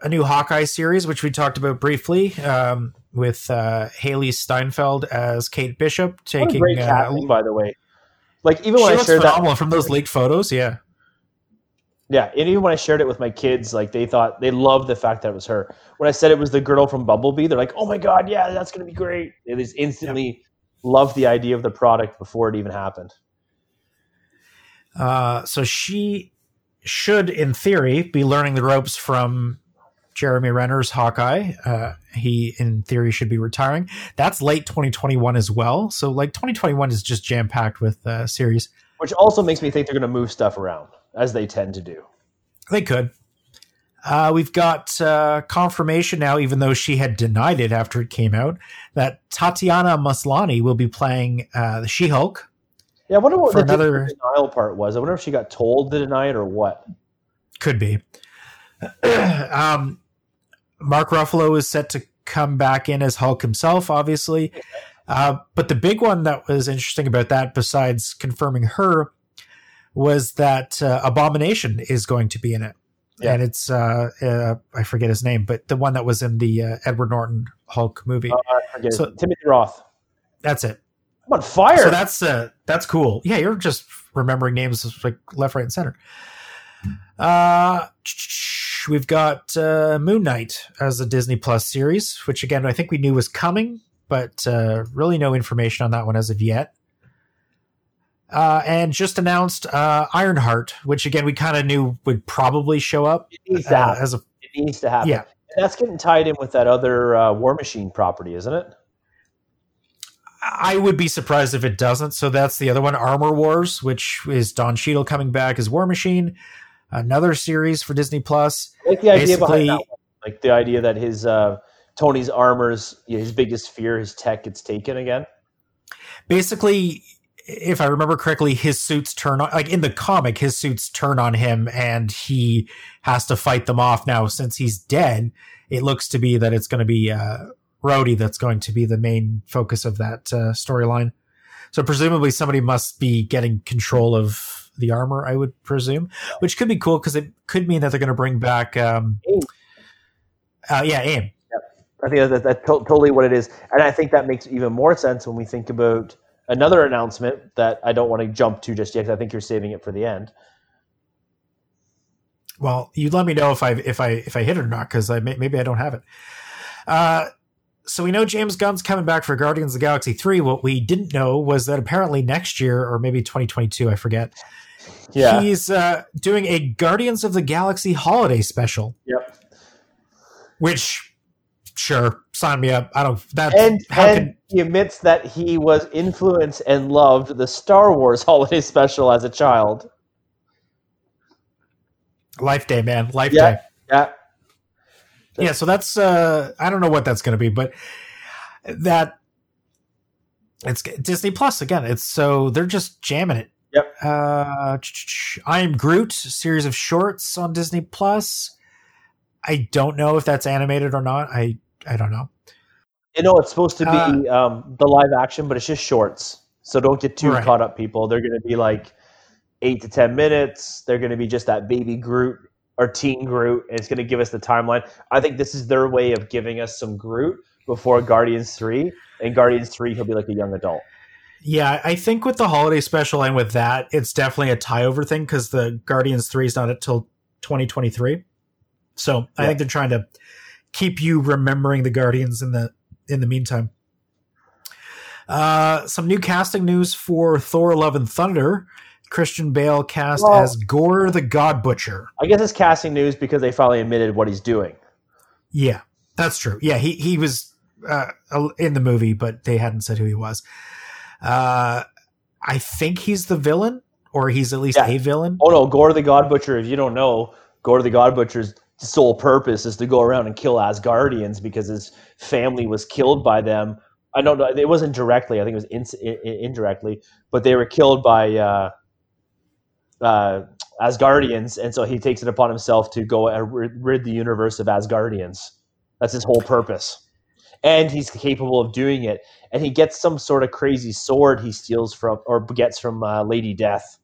a new Hawkeye series, which we talked about briefly, um, with uh, Hailee Steinfeld as Kate Bishop What a taking. great uh, casting, by the way. Like even she when I looks shared that, phenomenal from those leaked photos. Yeah. Yeah, and even when I shared it with my kids, like they thought they loved the fact that it was her. When I said it was the girl from Bumblebee, they're like, "Oh my god, yeah, that's gonna be great!" They just instantly loved the idea of the product before it even happened. Uh, so she should, in theory, be learning the ropes from Jeremy Renner's Hawkeye. Uh, he, in theory, should be retiring. That's late 2021 as well. So, like, 2021 is just jam packed with uh, series. Which also makes me think they're gonna move stuff around as they tend to do. They could. Uh, we've got uh, confirmation now, even though she had denied it after it came out, that Tatiana Maslany will be playing uh, the She Hulk. Yeah, I wonder what the another- denial part was. I wonder if she got told to deny it or what. Could be. um, Mark Ruffalo is set to come back in as Hulk himself, obviously. Uh, but the big one that was interesting about that, besides confirming her, was that uh, Abomination is going to be in it. Yeah. And it's, uh, uh, I forget his name, but the one that was in the uh, Edward Norton Hulk movie. Uh, I So- Timothy Roth. That's it. I'm on fire. So that's uh, that's cool. Yeah, you're just remembering names like left, right, and center. Uh, we've got uh, Moon Knight as a Disney Plus series, which again I think we knew was coming, but uh, really no information on that one as of yet. Uh, and just announced uh, Ironheart, which again we kind of knew would probably show up it needs to uh, as a It needs to happen. Yeah. That's getting tied in with that other uh, War Machine property, isn't it? I would be surprised if it doesn't. So that's the other one, Armor Wars, which is Don Cheadle coming back as War Machine. Another series for Disney Plus. I like the idea behind that one. Like the idea that his uh, Tony's armor's his biggest fear, his tech gets taken again. Basically, if I remember correctly, his suits turn on, like in the comic, his suits turn on him and he has to fight them off. Now, since he's dead, it looks to be that it's going to be uh, Rhodey that's going to be the main focus of that uh, storyline. So, presumably, somebody must be getting control of the armor, I would presume, which could be cool because it could mean that they're going to bring back. Um, AIM. uh, yeah, AIM. I think that, that's to- totally what it is, and I think that makes even more sense when we think about another announcement that I don't want to jump to just yet. 'cause I think you're saving it for the end. Well, you let me know if I if I if I hit it or not because I may, maybe I don't have it. Uh, so we know James Gunn's coming back for Guardians of the Galaxy three. What we didn't know was that apparently next year or maybe 2022, I forget, Yeah. he's uh, doing a Guardians of the Galaxy holiday special. Yep. Which, sure, sign me up. I don't. That's And, and can he admits that he was influenced and loved the Star Wars holiday special as a child. Life Day, man, Life Yeah. Day. Yeah. Yeah, so that's uh I don't know what that's going to be, but that it's Disney Plus again. It's so they're just jamming it. Yep. Uh I am Groot series of shorts on Disney Plus. I don't know if that's animated or not. I I don't know. You know, it's supposed to be uh, um, the live action, but it's just shorts. So don't get too Right. caught up, people. They're going to be like eight to 10 minutes. They're going to be just that baby Groot or teen Groot. And it's going to give us the timeline. I think this is their way of giving us some Groot before Guardians 3. And Guardians 3, he'll be like a young adult. Yeah, I think with the holiday special and with that, it's definitely a tie over thing because the Guardians 3 is not until 2023. So I Yeah. think they're trying to keep you remembering the Guardians in the in the meantime. Uh, some new casting news for Thor: Love and Thunder. Christian Bale cast Well- as Gorr the God Butcher. I guess it's casting news because they finally admitted what he's doing. Yeah, that's true. Yeah, he he was uh, in the movie, but they hadn't said who he was. Uh, I think he's the villain, or he's at least Yeah. a villain. Oh no, Gorr the God Butcher. If you don't know, Gorr the God Butcher's sole purpose is to go around and kill Asgardians because his family was killed by them. I don't know. It wasn't directly. I think it was in, in, indirectly, but they were killed by uh, uh, Asgardians, and so he takes it upon himself to go and rid, rid the universe of Asgardians. That's his whole purpose, and he's capable of doing it. And he gets some sort of crazy sword he steals from or gets from uh, Lady Death.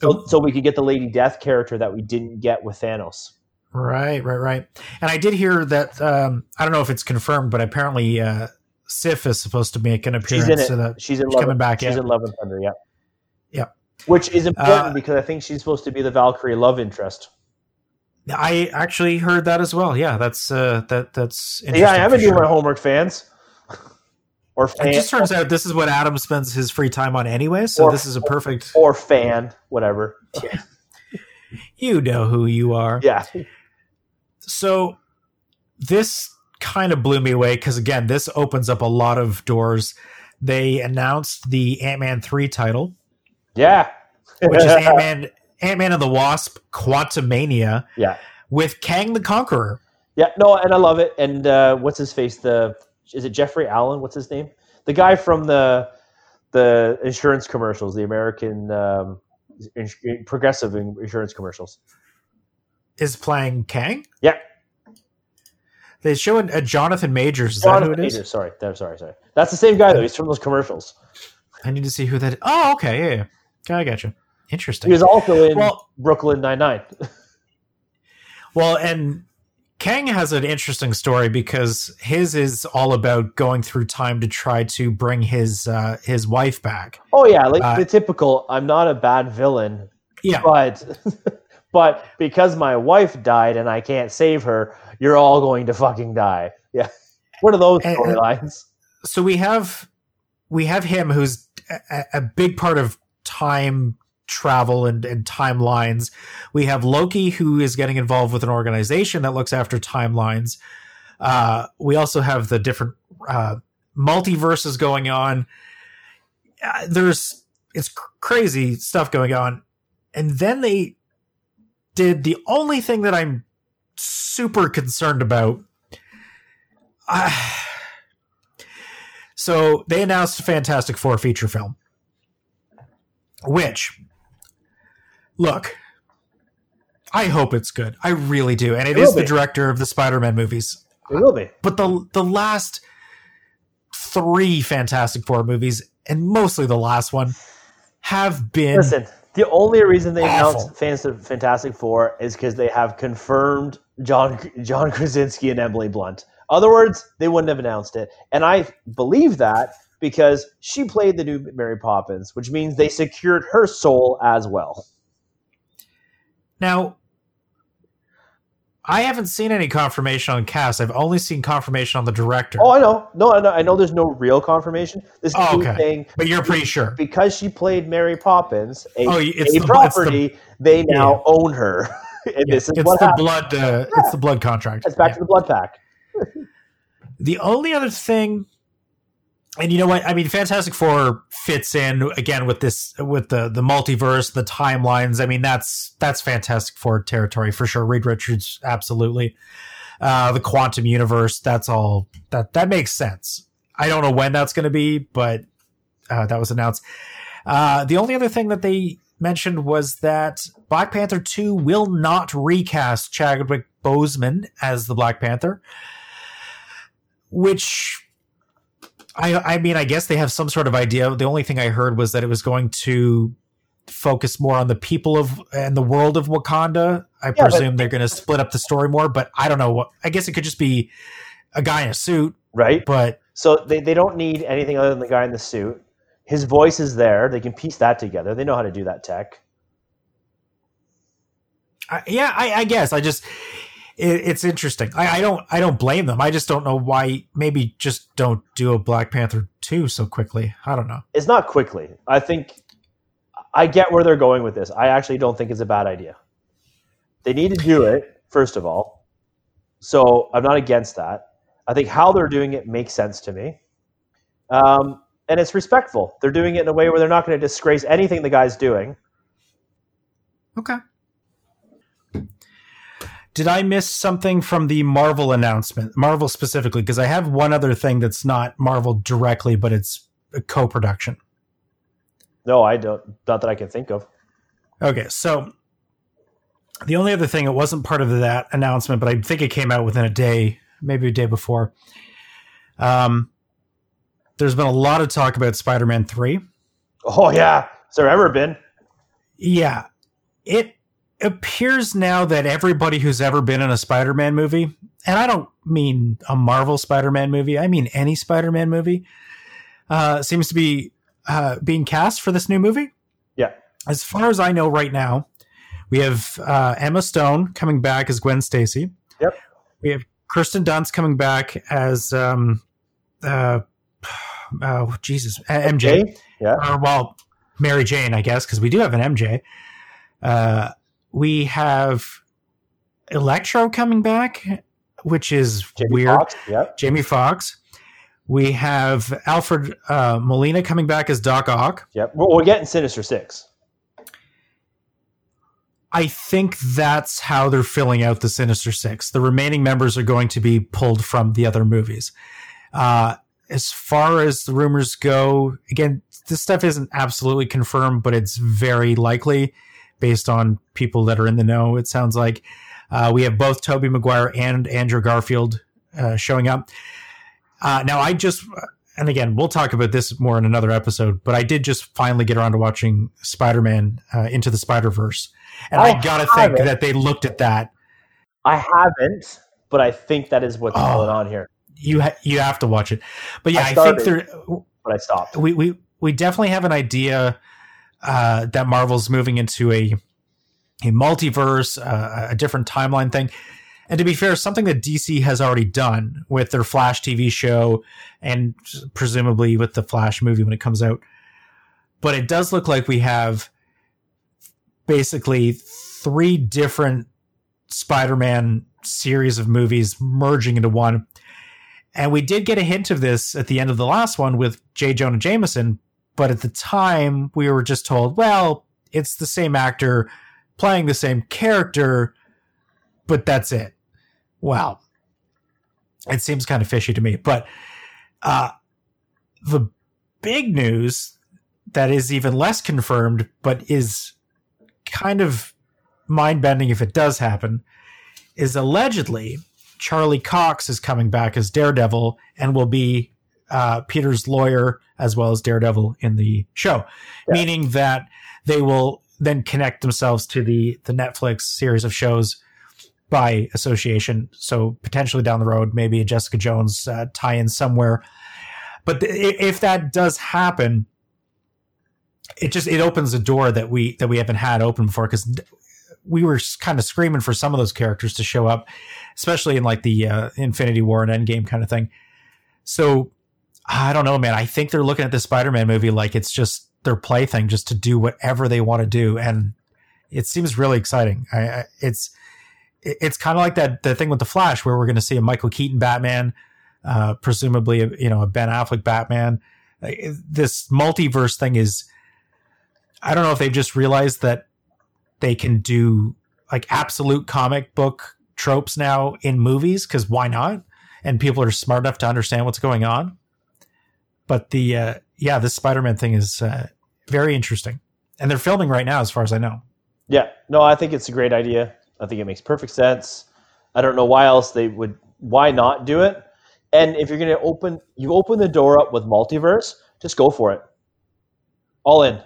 So, so we could get the Lady Death character that we didn't get with Thanos. Right, right, right. And I did hear that. Um, I don't know if it's confirmed, but apparently uh, Sif is supposed to make an appearance. She's in it. she's in she's Love. coming back, She's yeah. in Love and Thunder. Yeah. Yeah. Which is important Uh, because I think she's supposed to be the Valkyrie love interest. I actually heard that as well. Yeah, that's uh, that that's Yeah, I haven't for doing my homework, fans. or It just turns out this is what Adam spends his free time on anyway, so Or- this is a perfect. or fan, whatever. Yeah. You know who you are. Yeah. So this kind of blew me away because again, this opens up a lot of doors. They announced the Ant Man three title, Yeah. which is Ant Man Ant Man and the Wasp: Quantumania yeah. with Kang the Conqueror. Yeah. No, and I love it. And uh, what's his face? The is it Jeffrey Allen? What's his name? The guy from the the insurance commercials, the American um, ins- progressive insurance commercials. Is playing Kang. Yeah. They show a, a Jonathan Majors. Is that Jonathan who it is? Majors, Sorry, there, sorry, sorry. That's the same guy though. He's from those commercials. I need to see who that. Is. Oh, okay, yeah, yeah. I got you. Interesting. He was also in Well- Brooklyn Nine Nine. Well, and Kang has an interesting story because his is all about going through time to try to bring his uh, his wife back. Oh yeah, like Uh, the typical. I'm not a bad villain, Yeah, but but because my wife died and I can't save her, you're all going to fucking die. Yeah, what are those storylines? so we have we have him who's a, a big part of time travel and, and timelines. We have Loki who is getting involved with an organization that looks after timelines. Uh, we also have the different uh, multiverses going on. Uh, there's it's cr- crazy stuff going on, and then they did the only thing that I'm super concerned about. Uh, so they announced a Fantastic Four feature film, which, look, I hope it's good. I really do, and it It is the director of the Spider-Man movies. It will be. But the the last three Fantastic Four movies, and mostly the last one, have been Listen, the only reason they Awful. announced Fans of Fantastic Four is because they have confirmed John John Krasinski and Emily Blunt. Other words, they wouldn't have announced it, and I believe that because she played the new Mary Poppins, which means they secured her soul as well. Now, I haven't seen any confirmation on cast. I've only seen confirmation on the director. Oh, I know. No, I know, I know there's no real confirmation. This is Oh, okay. saying but you're pretty sure. because she played Mary Poppins, a, Oh, it's a the- it's the- property, they now own her. and Yeah, this is it's what the blood. Uh, It's the blood contract. It's back Yeah. to the blood pack. The only other thing and you know what? I mean, Fantastic Four fits in again with this with the the multiverse, the timelines. I mean, that's that's Fantastic Four territory for sure. Reed Richards, absolutely. Uh, the quantum universe, that's all that that makes sense. I don't know when that's going to be, but uh, that was announced. Uh, the only other thing that they mentioned was that Black Panther 2 will not recast Chadwick Boseman as the Black Panther, which I I mean I guess they have some sort of idea. The only thing I heard was that it was going to focus more on the people of and the world of Wakanda. I yeah, presume but, they're going to split up the story more, but I don't know what. I guess it could just be a guy in a suit, right? But so they they don't need anything other than the guy in the suit. His voice is there. They can piece that together. They know how to do that tech. I, yeah, I, I guess I just it, it's interesting. I, I, don't I don't blame them. I just don't know why. Maybe just don't do a Black Panther two so quickly. I don't know. It's not quickly. I think I get where they're going with this. I actually don't think it's a bad idea. They need to do it first of all. So I'm not against that. I think how they're doing it makes sense to me. Um, and it's respectful. They're doing it in a way where they're not going to disgrace anything the guy's doing. Okay. Did I miss something from the Marvel announcement? Marvel specifically, because I have one other thing that's not Marvel directly, but it's a co-production. No, I don't. Not that I can think of. Okay, so the only other thing, it wasn't part of that announcement, but I think it came out within a day, maybe a day before. Um, there's been a lot of talk about Spider-Man Three. Oh yeah, has there ever been? Yeah, it appears now that everybody who's ever been in a Spider-Man movie, and I don't mean a Marvel Spider-Man movie, I mean any Spider-Man movie, uh, seems to be uh, being cast for this new movie. Yeah. As far as I know right now, we have uh, Emma Stone coming back as Gwen Stacy. Yep. We have Kirsten Dunst coming back as um, uh, oh Jesus, MJ. Okay. Yeah. Or well, Mary Jane, I guess, because we do have an MJ. Uh, we have Electro coming back, which is Jamie weird. Foxx, yep. Jamie Foxx. We have Alfred uh, Molina coming back as Doc Ock. Yep. Well, we're getting Sinister Six. I think that's how they're filling out the Sinister Six. The remaining members are going to be pulled from the other movies. Uh, as far as the rumors go, again, this stuff isn't absolutely confirmed, but it's very likely based on people that are in the know. It sounds like uh, we have both Tobey Maguire and Andrew Garfield uh, showing up. Uh, now, I just, and again, we'll talk about this more in another episode, but I did just finally get around to watching Spider Man uh, Into the Spider Verse. And I, I gotta think that they looked at that. I haven't, but I think that is what's oh, going on here. You ha- you have to watch it, but yeah, I, started, I think there. But I stopped. We we we definitely have an idea uh, that Marvel's moving into a a multiverse, uh, a different timeline thing. And to be fair, something that DC has already done with their Flash TV show and presumably with the Flash movie when it comes out. But it does look like we have basically three different Spider Man series of movies merging into one. And we did get a hint of this at the end of the last one with J. Jonah Jameson, but at the time, we were just told, well, it's the same actor playing the same character, but that's it. Well, it seems kind of fishy to me. But uh, the big news that is even less confirmed, but is kind of mind bending if it does happen, is allegedly Charlie Cox is coming back as Daredevil and will be uh, Peter's lawyer as well as Daredevil in the show, yeah. meaning that they will then connect themselves to the the Netflix series of shows by association. So potentially down the road, maybe a Jessica Jones uh, tie-in somewhere. But th- if that does happen, it just it opens a door that we that we haven't had open before because we were kind of screaming for some of those characters to show up, especially in like the uh, Infinity War and Endgame kind of thing. So I don't know, man. I think they're looking at the Spider-Man movie like it's just their plaything, just to do whatever they want to do, and it seems really exciting. I, I, it's it's kind of like that the thing with the Flash, where we're going to see a Michael Keaton Batman, uh, presumably, you know, a Ben Affleck Batman. This multiverse thing is, I don't know if they've just realized that they can do like absolute comic book tropes now in movies because why not? And people are smart enough to understand what's going on. But the uh, yeah, this Spider-Man thing is uh, very interesting, and they're filming right now, as far as I know. Yeah, no, I think it's a great idea. I think it makes perfect sense. I don't know why else they would. Why not do it? And if you're going to open, you open the door up with multiverse, just go for it. All in.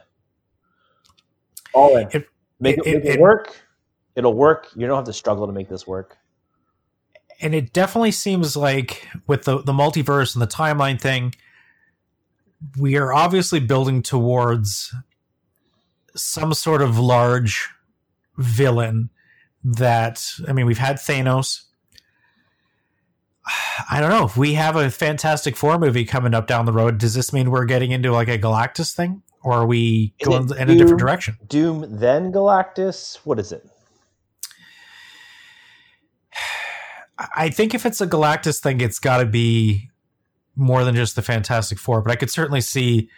All in. It, make it, it, make it work. It'll work. You don't have to struggle to make this work. And it definitely seems like with the, the multiverse and the timeline thing, we are obviously building towards some sort of large villain that I mean we've had Thanos. I don't know if we have a Fantastic Four movie coming up down the road. Does this mean we're getting into like a Galactus thing, or are we is going in Doom, a different direction? Doom then Galactus. What is it? I think if it's a Galactus thing, it's got to be more than just the Fantastic Four. But I could certainly see.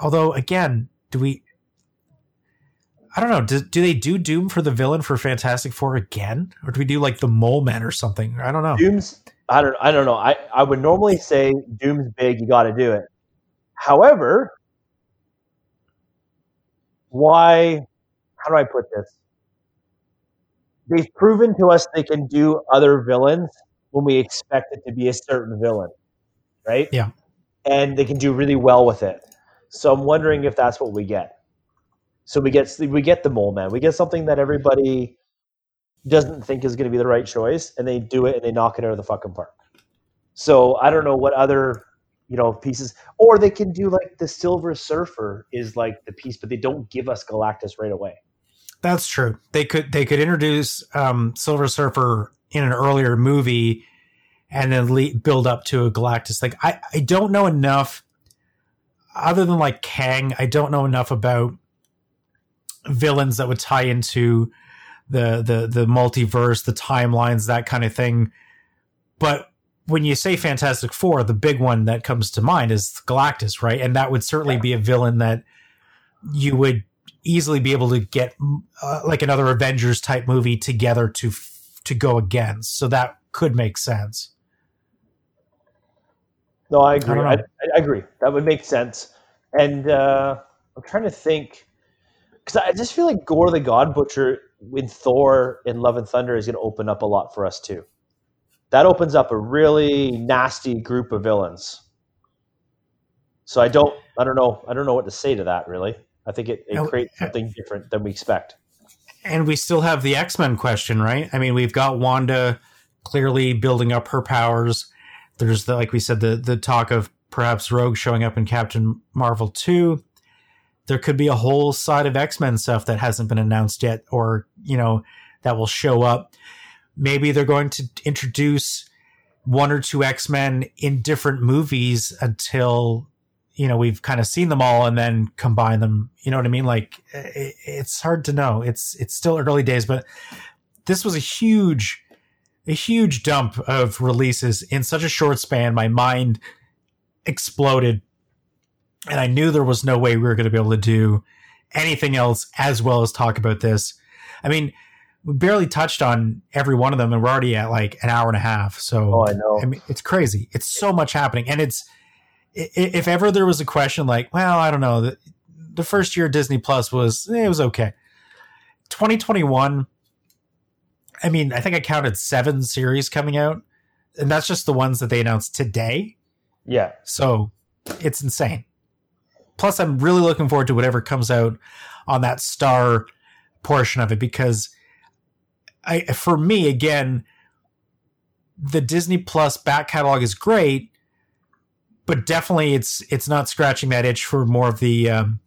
Although, again, do we? I don't know. Do, do they do Doom for the villain for Fantastic Four again, or do we do like the Mole Man or something? I don't know. Doom's. I don't. I don't know. I I would normally say Doom's big. You got to do it. However, why? How do I put this? They've proven to us they can do other villains when we expect it to be a certain villain, right? Yeah. And they can do really well with it. So I'm wondering if that's what we get. So we get we get the mole man. We get something that everybody doesn't think is going to be the right choice, and they do it and they knock it out of the fucking park. So I don't know what other you know pieces, or they can do like the Silver Surfer is like the piece, but they don't give us Galactus right away. That's true. They could they could introduce um, Silver Surfer in an earlier movie, and then le- build up to a Galactus thing. I I don't know enough, other than like Kang. I don't know enough about villains that would tie into the the the multiverse, the timelines, that kind of thing. But when you say Fantastic Four, the big one that comes to mind is Galactus, right? And that would certainly be a villain that you would easily be able to get uh, like another Avengers type movie together to to go against. So that could make sense. No, I agree. I, I, I agree. That would make sense. And uh, I'm trying to think because I just feel like Gorr the God Butcher in Thor in Love and Thunder is going to open up a lot for us too. That opens up a really nasty group of villains. So I don't, I don't know, I don't know what to say to that. Really, I think it, it creates something different than we expect. And we still have the X Men question, right? I mean, we've got Wanda clearly building up her powers. There's the, like we said, the the talk of perhaps Rogue showing up in Captain Marvel two there could be a whole side of X-Men stuff that hasn't been announced yet or, you know, that will show up. Maybe they're going to introduce one or two X-Men in different movies until, you know, we've kind of seen them all and then combine them. You know what I mean? Like it, it's hard to know. It's it's still early days, but this was a huge a huge dump of releases in such a short span. My mind exploded and I knew there was no way we were going to be able to do anything else as well as talk about this. I mean, we barely touched on every one of them, and we're already at like an hour and a half. So, oh, I know. I mean, it's crazy. It's so much happening, and it's if ever there was a question like, well, I don't know, the, the first year Disney Plus was eh, it was okay. 2021. I mean, I think I counted seven series coming out, and that's just the ones that they announced today. Yeah. So it's insane plus i'm really looking forward to whatever comes out on that star portion of it because i for me again the disney plus back catalog is great but definitely it's it's not scratching that itch for more of the um,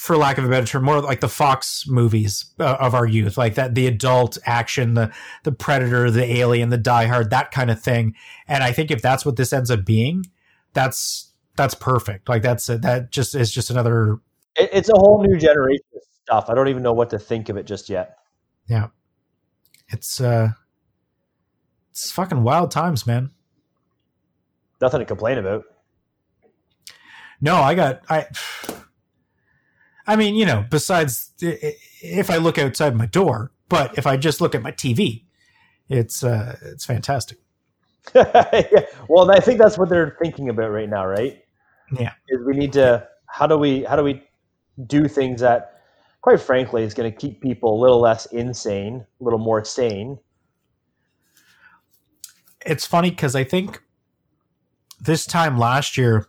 for lack of a better term, more like the Fox movies uh, of our youth, like that the adult action, the the Predator, the Alien, the Die Hard, that kind of thing. And I think if that's what this ends up being, that's that's perfect. Like that's a, that just is just another. It, it's a whole new generation of stuff. I don't even know what to think of it just yet. Yeah, it's uh, it's fucking wild times, man. Nothing to complain about. No, I got I. I mean, you know, besides if I look outside my door, but if I just look at my TV, it's uh, it's fantastic. yeah. Well, I think that's what they're thinking about right now, right? Yeah, is we need to how do we how do we do things that, quite frankly, is going to keep people a little less insane, a little more sane. It's funny because I think this time last year,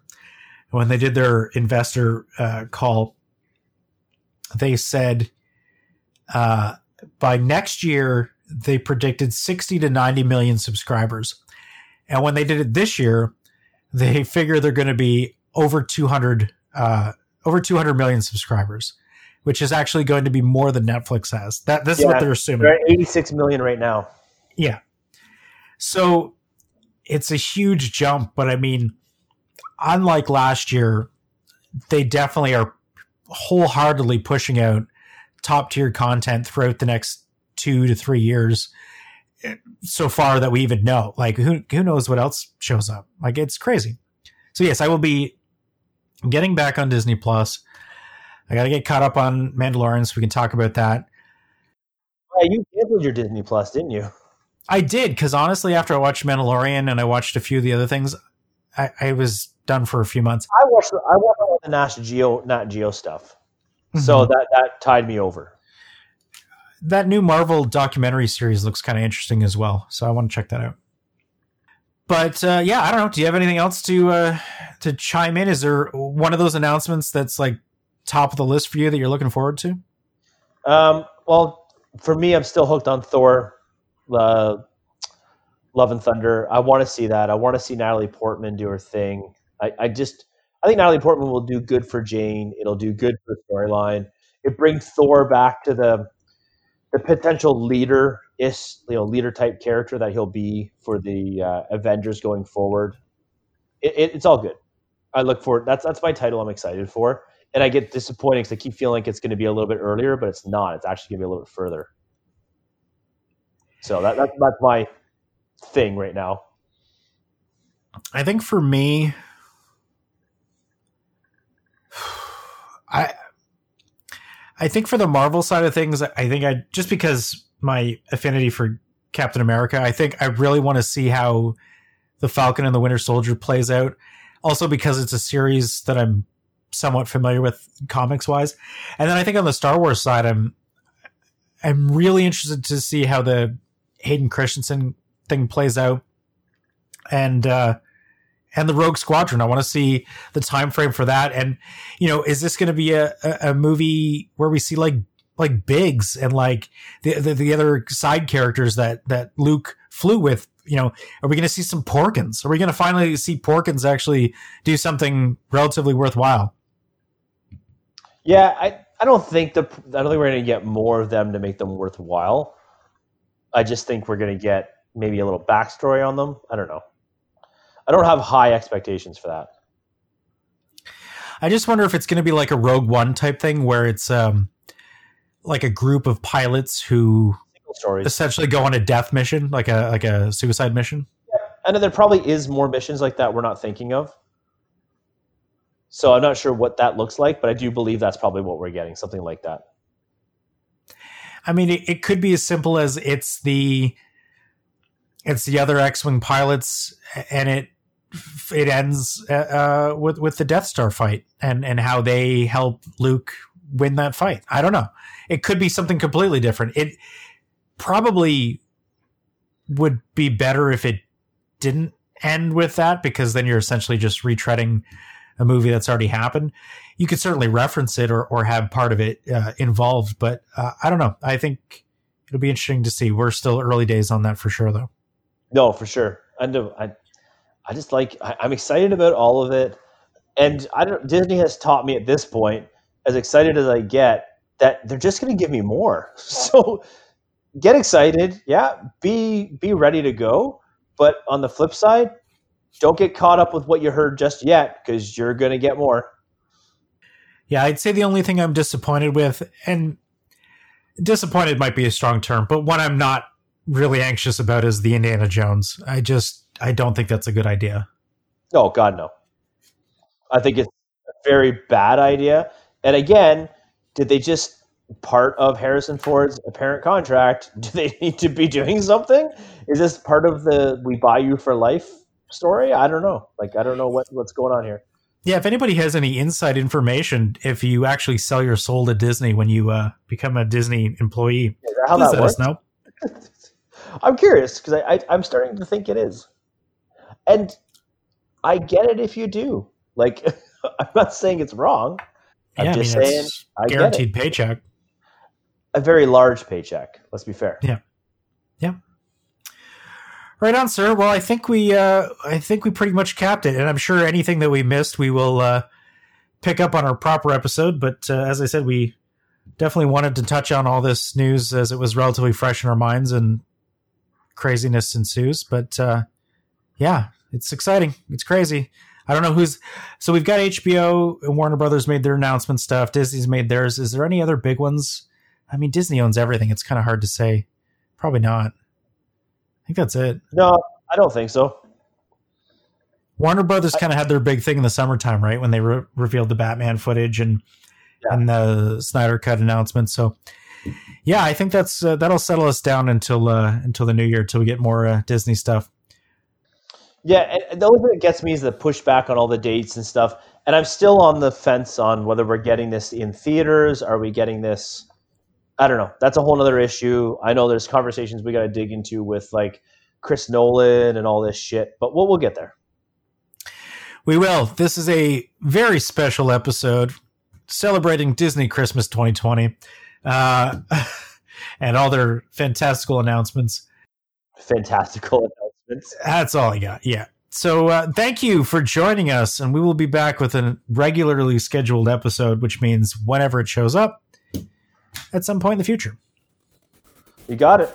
when they did their investor uh, call, they said uh, by next year they predicted 60 to 90 million subscribers. And when they did it this year, they figure they're going to be over 200 uh, over 200 million subscribers, which is actually going to be more than Netflix has. That this yeah, is what they're assuming. They're at 86 million right now. Yeah. So it's a huge jump, but I mean, unlike last year, they definitely are wholeheartedly pushing out top tier content throughout the next two to three years so far that we even know. Like who who knows what else shows up? Like it's crazy. So yes, I will be getting back on Disney Plus. I got to get caught up on Mandalorian so we can talk about that. Yeah, you canceled your Disney Plus, didn't you? I did because honestly, after I watched Mandalorian and I watched a few of the other things, I, I was done for a few months. I watched I watched all the Nat Geo Nat Geo stuff, mm-hmm. so that that tied me over. That new Marvel documentary series looks kind of interesting as well, so I want to check that out. But uh, yeah, I don't know. Do you have anything else to uh, to chime in? Is there one of those announcements that's like top of the list for you that you're looking forward to? Um, well, for me, I'm still hooked on Thor, uh, Love and Thunder. I want to see that. I want to see Natalie Portman do her thing. I, I just, I think Natalie Portman will do good for Jane. It'll do good for the storyline. It brings Thor back to the the potential leader is you know leader type character that he'll be for the uh, Avengers going forward. It, it, it's all good. I look forward. That's that's my title. I'm excited for, and I get disappointed because I keep feeling like it's going to be a little bit earlier, but it's not. It's actually going to be a little bit further. So that, that that's my thing right now. I think for me, I I think for the Marvel side of things, I think I just because my affinity for Captain America, I think I really want to see how the Falcon and the Winter Soldier plays out also because it's a series that I'm somewhat familiar with comics wise. And then I think on the Star Wars side, I'm I'm really interested to see how the Hayden Christensen thing plays out, and uh, and the Rogue Squadron. I want to see the time frame for that. And you know, is this going to be a, a, a movie where we see like like Biggs and like the, the, the other side characters that that Luke flew with you know, are we going to see some Porkins? Are we going to finally see Porkins actually do something relatively worthwhile? Yeah, I, I don't think the I don't think we're going to get more of them to make them worthwhile. I just think we're going to get maybe a little backstory on them. I don't know. I don't have high expectations for that. I just wonder if it's going to be like a Rogue One type thing where it's um like a group of pilots who stories. Essentially, go on a death mission, like a like a suicide mission. Yeah. Know there probably is more missions like that we're not thinking of. So I'm not sure what that looks like, but I do believe that's probably what we're getting, something like that. I mean, it, it could be as simple as it's the it's the other X-wing pilots, and it it ends uh, with with the Death Star fight and and how they help Luke win that fight. I don't know. It could be something completely different. It probably would be better if it didn't end with that because then you're essentially just retreading a movie that's already happened. You could certainly reference it or, or have part of it uh, involved, but uh, I don't know. I think it'll be interesting to see. We're still early days on that for sure, though. No, for sure. I I, I just like I, I'm excited about all of it, and I don't. Disney has taught me at this point, as excited as I get, that they're just going to give me more. So get excited, yeah, be be ready to go. But on the flip side, don't get caught up with what you heard just yet because you're going to get more. Yeah, I'd say the only thing I'm disappointed with, and disappointed might be a strong term, but what I'm not really anxious about is the Indiana Jones. I just I don't think that's a good idea. Oh God, no. I think it's a very bad idea. And again, did they just part of Harrison Ford's apparent contract? Do they need to be doing something? Is this part of the "we buy you for life" story? I don't know. Like I don't know what what's going on here. Yeah, if anybody has any inside information, if you actually sell your soul to Disney when you uh, become a Disney employee, how please that let works? us know. I'm curious because I, I I'm starting to think it is, and I get it if you do. Like I'm not saying it's wrong. I'm yeah, just I mean, saying it's I guaranteed paycheck. A very large paycheck. Let's be fair. Yeah. Yeah. Right on, sir. Well, I think we, uh, I think we pretty much capped it, and I'm sure anything that we missed, we will uh, pick up on our proper episode. But uh, as I said, we definitely wanted to touch on all this news as it was relatively fresh in our minds, and craziness ensues. But uh, yeah, it's exciting. It's crazy. I don't know who's. So we've got HBO and Warner Brothers made their announcement stuff. Disney's made theirs. Is there any other big ones? I mean, Disney owns everything. It's kind of hard to say. Probably not. I think that's it. No, I don't think so. Warner Brothers kind of had their big thing in the summertime, right? When they re- revealed the Batman footage and Yeah. and the Snyder Cut announcement. So, yeah, I think that's uh, that'll settle us down until uh, until the new year, till we get more uh, Disney stuff. Yeah, the only thing that gets me is the pushback on all the dates and stuff. And I'm still on the fence on whether we're getting this in theaters. Are we getting this? I don't know. That's a whole other issue. I know there's conversations we got to dig into with like Chris Nolan and all this shit, but we'll we'll get there. We will. This is a very special episode celebrating Disney Christmas 2020 uh, and all their fantastical announcements. Fantastical That's all I got. Yeah. So uh, thank you for joining us, and we will be back with a regularly scheduled episode, which means whenever it shows up at some point in the future. You got it.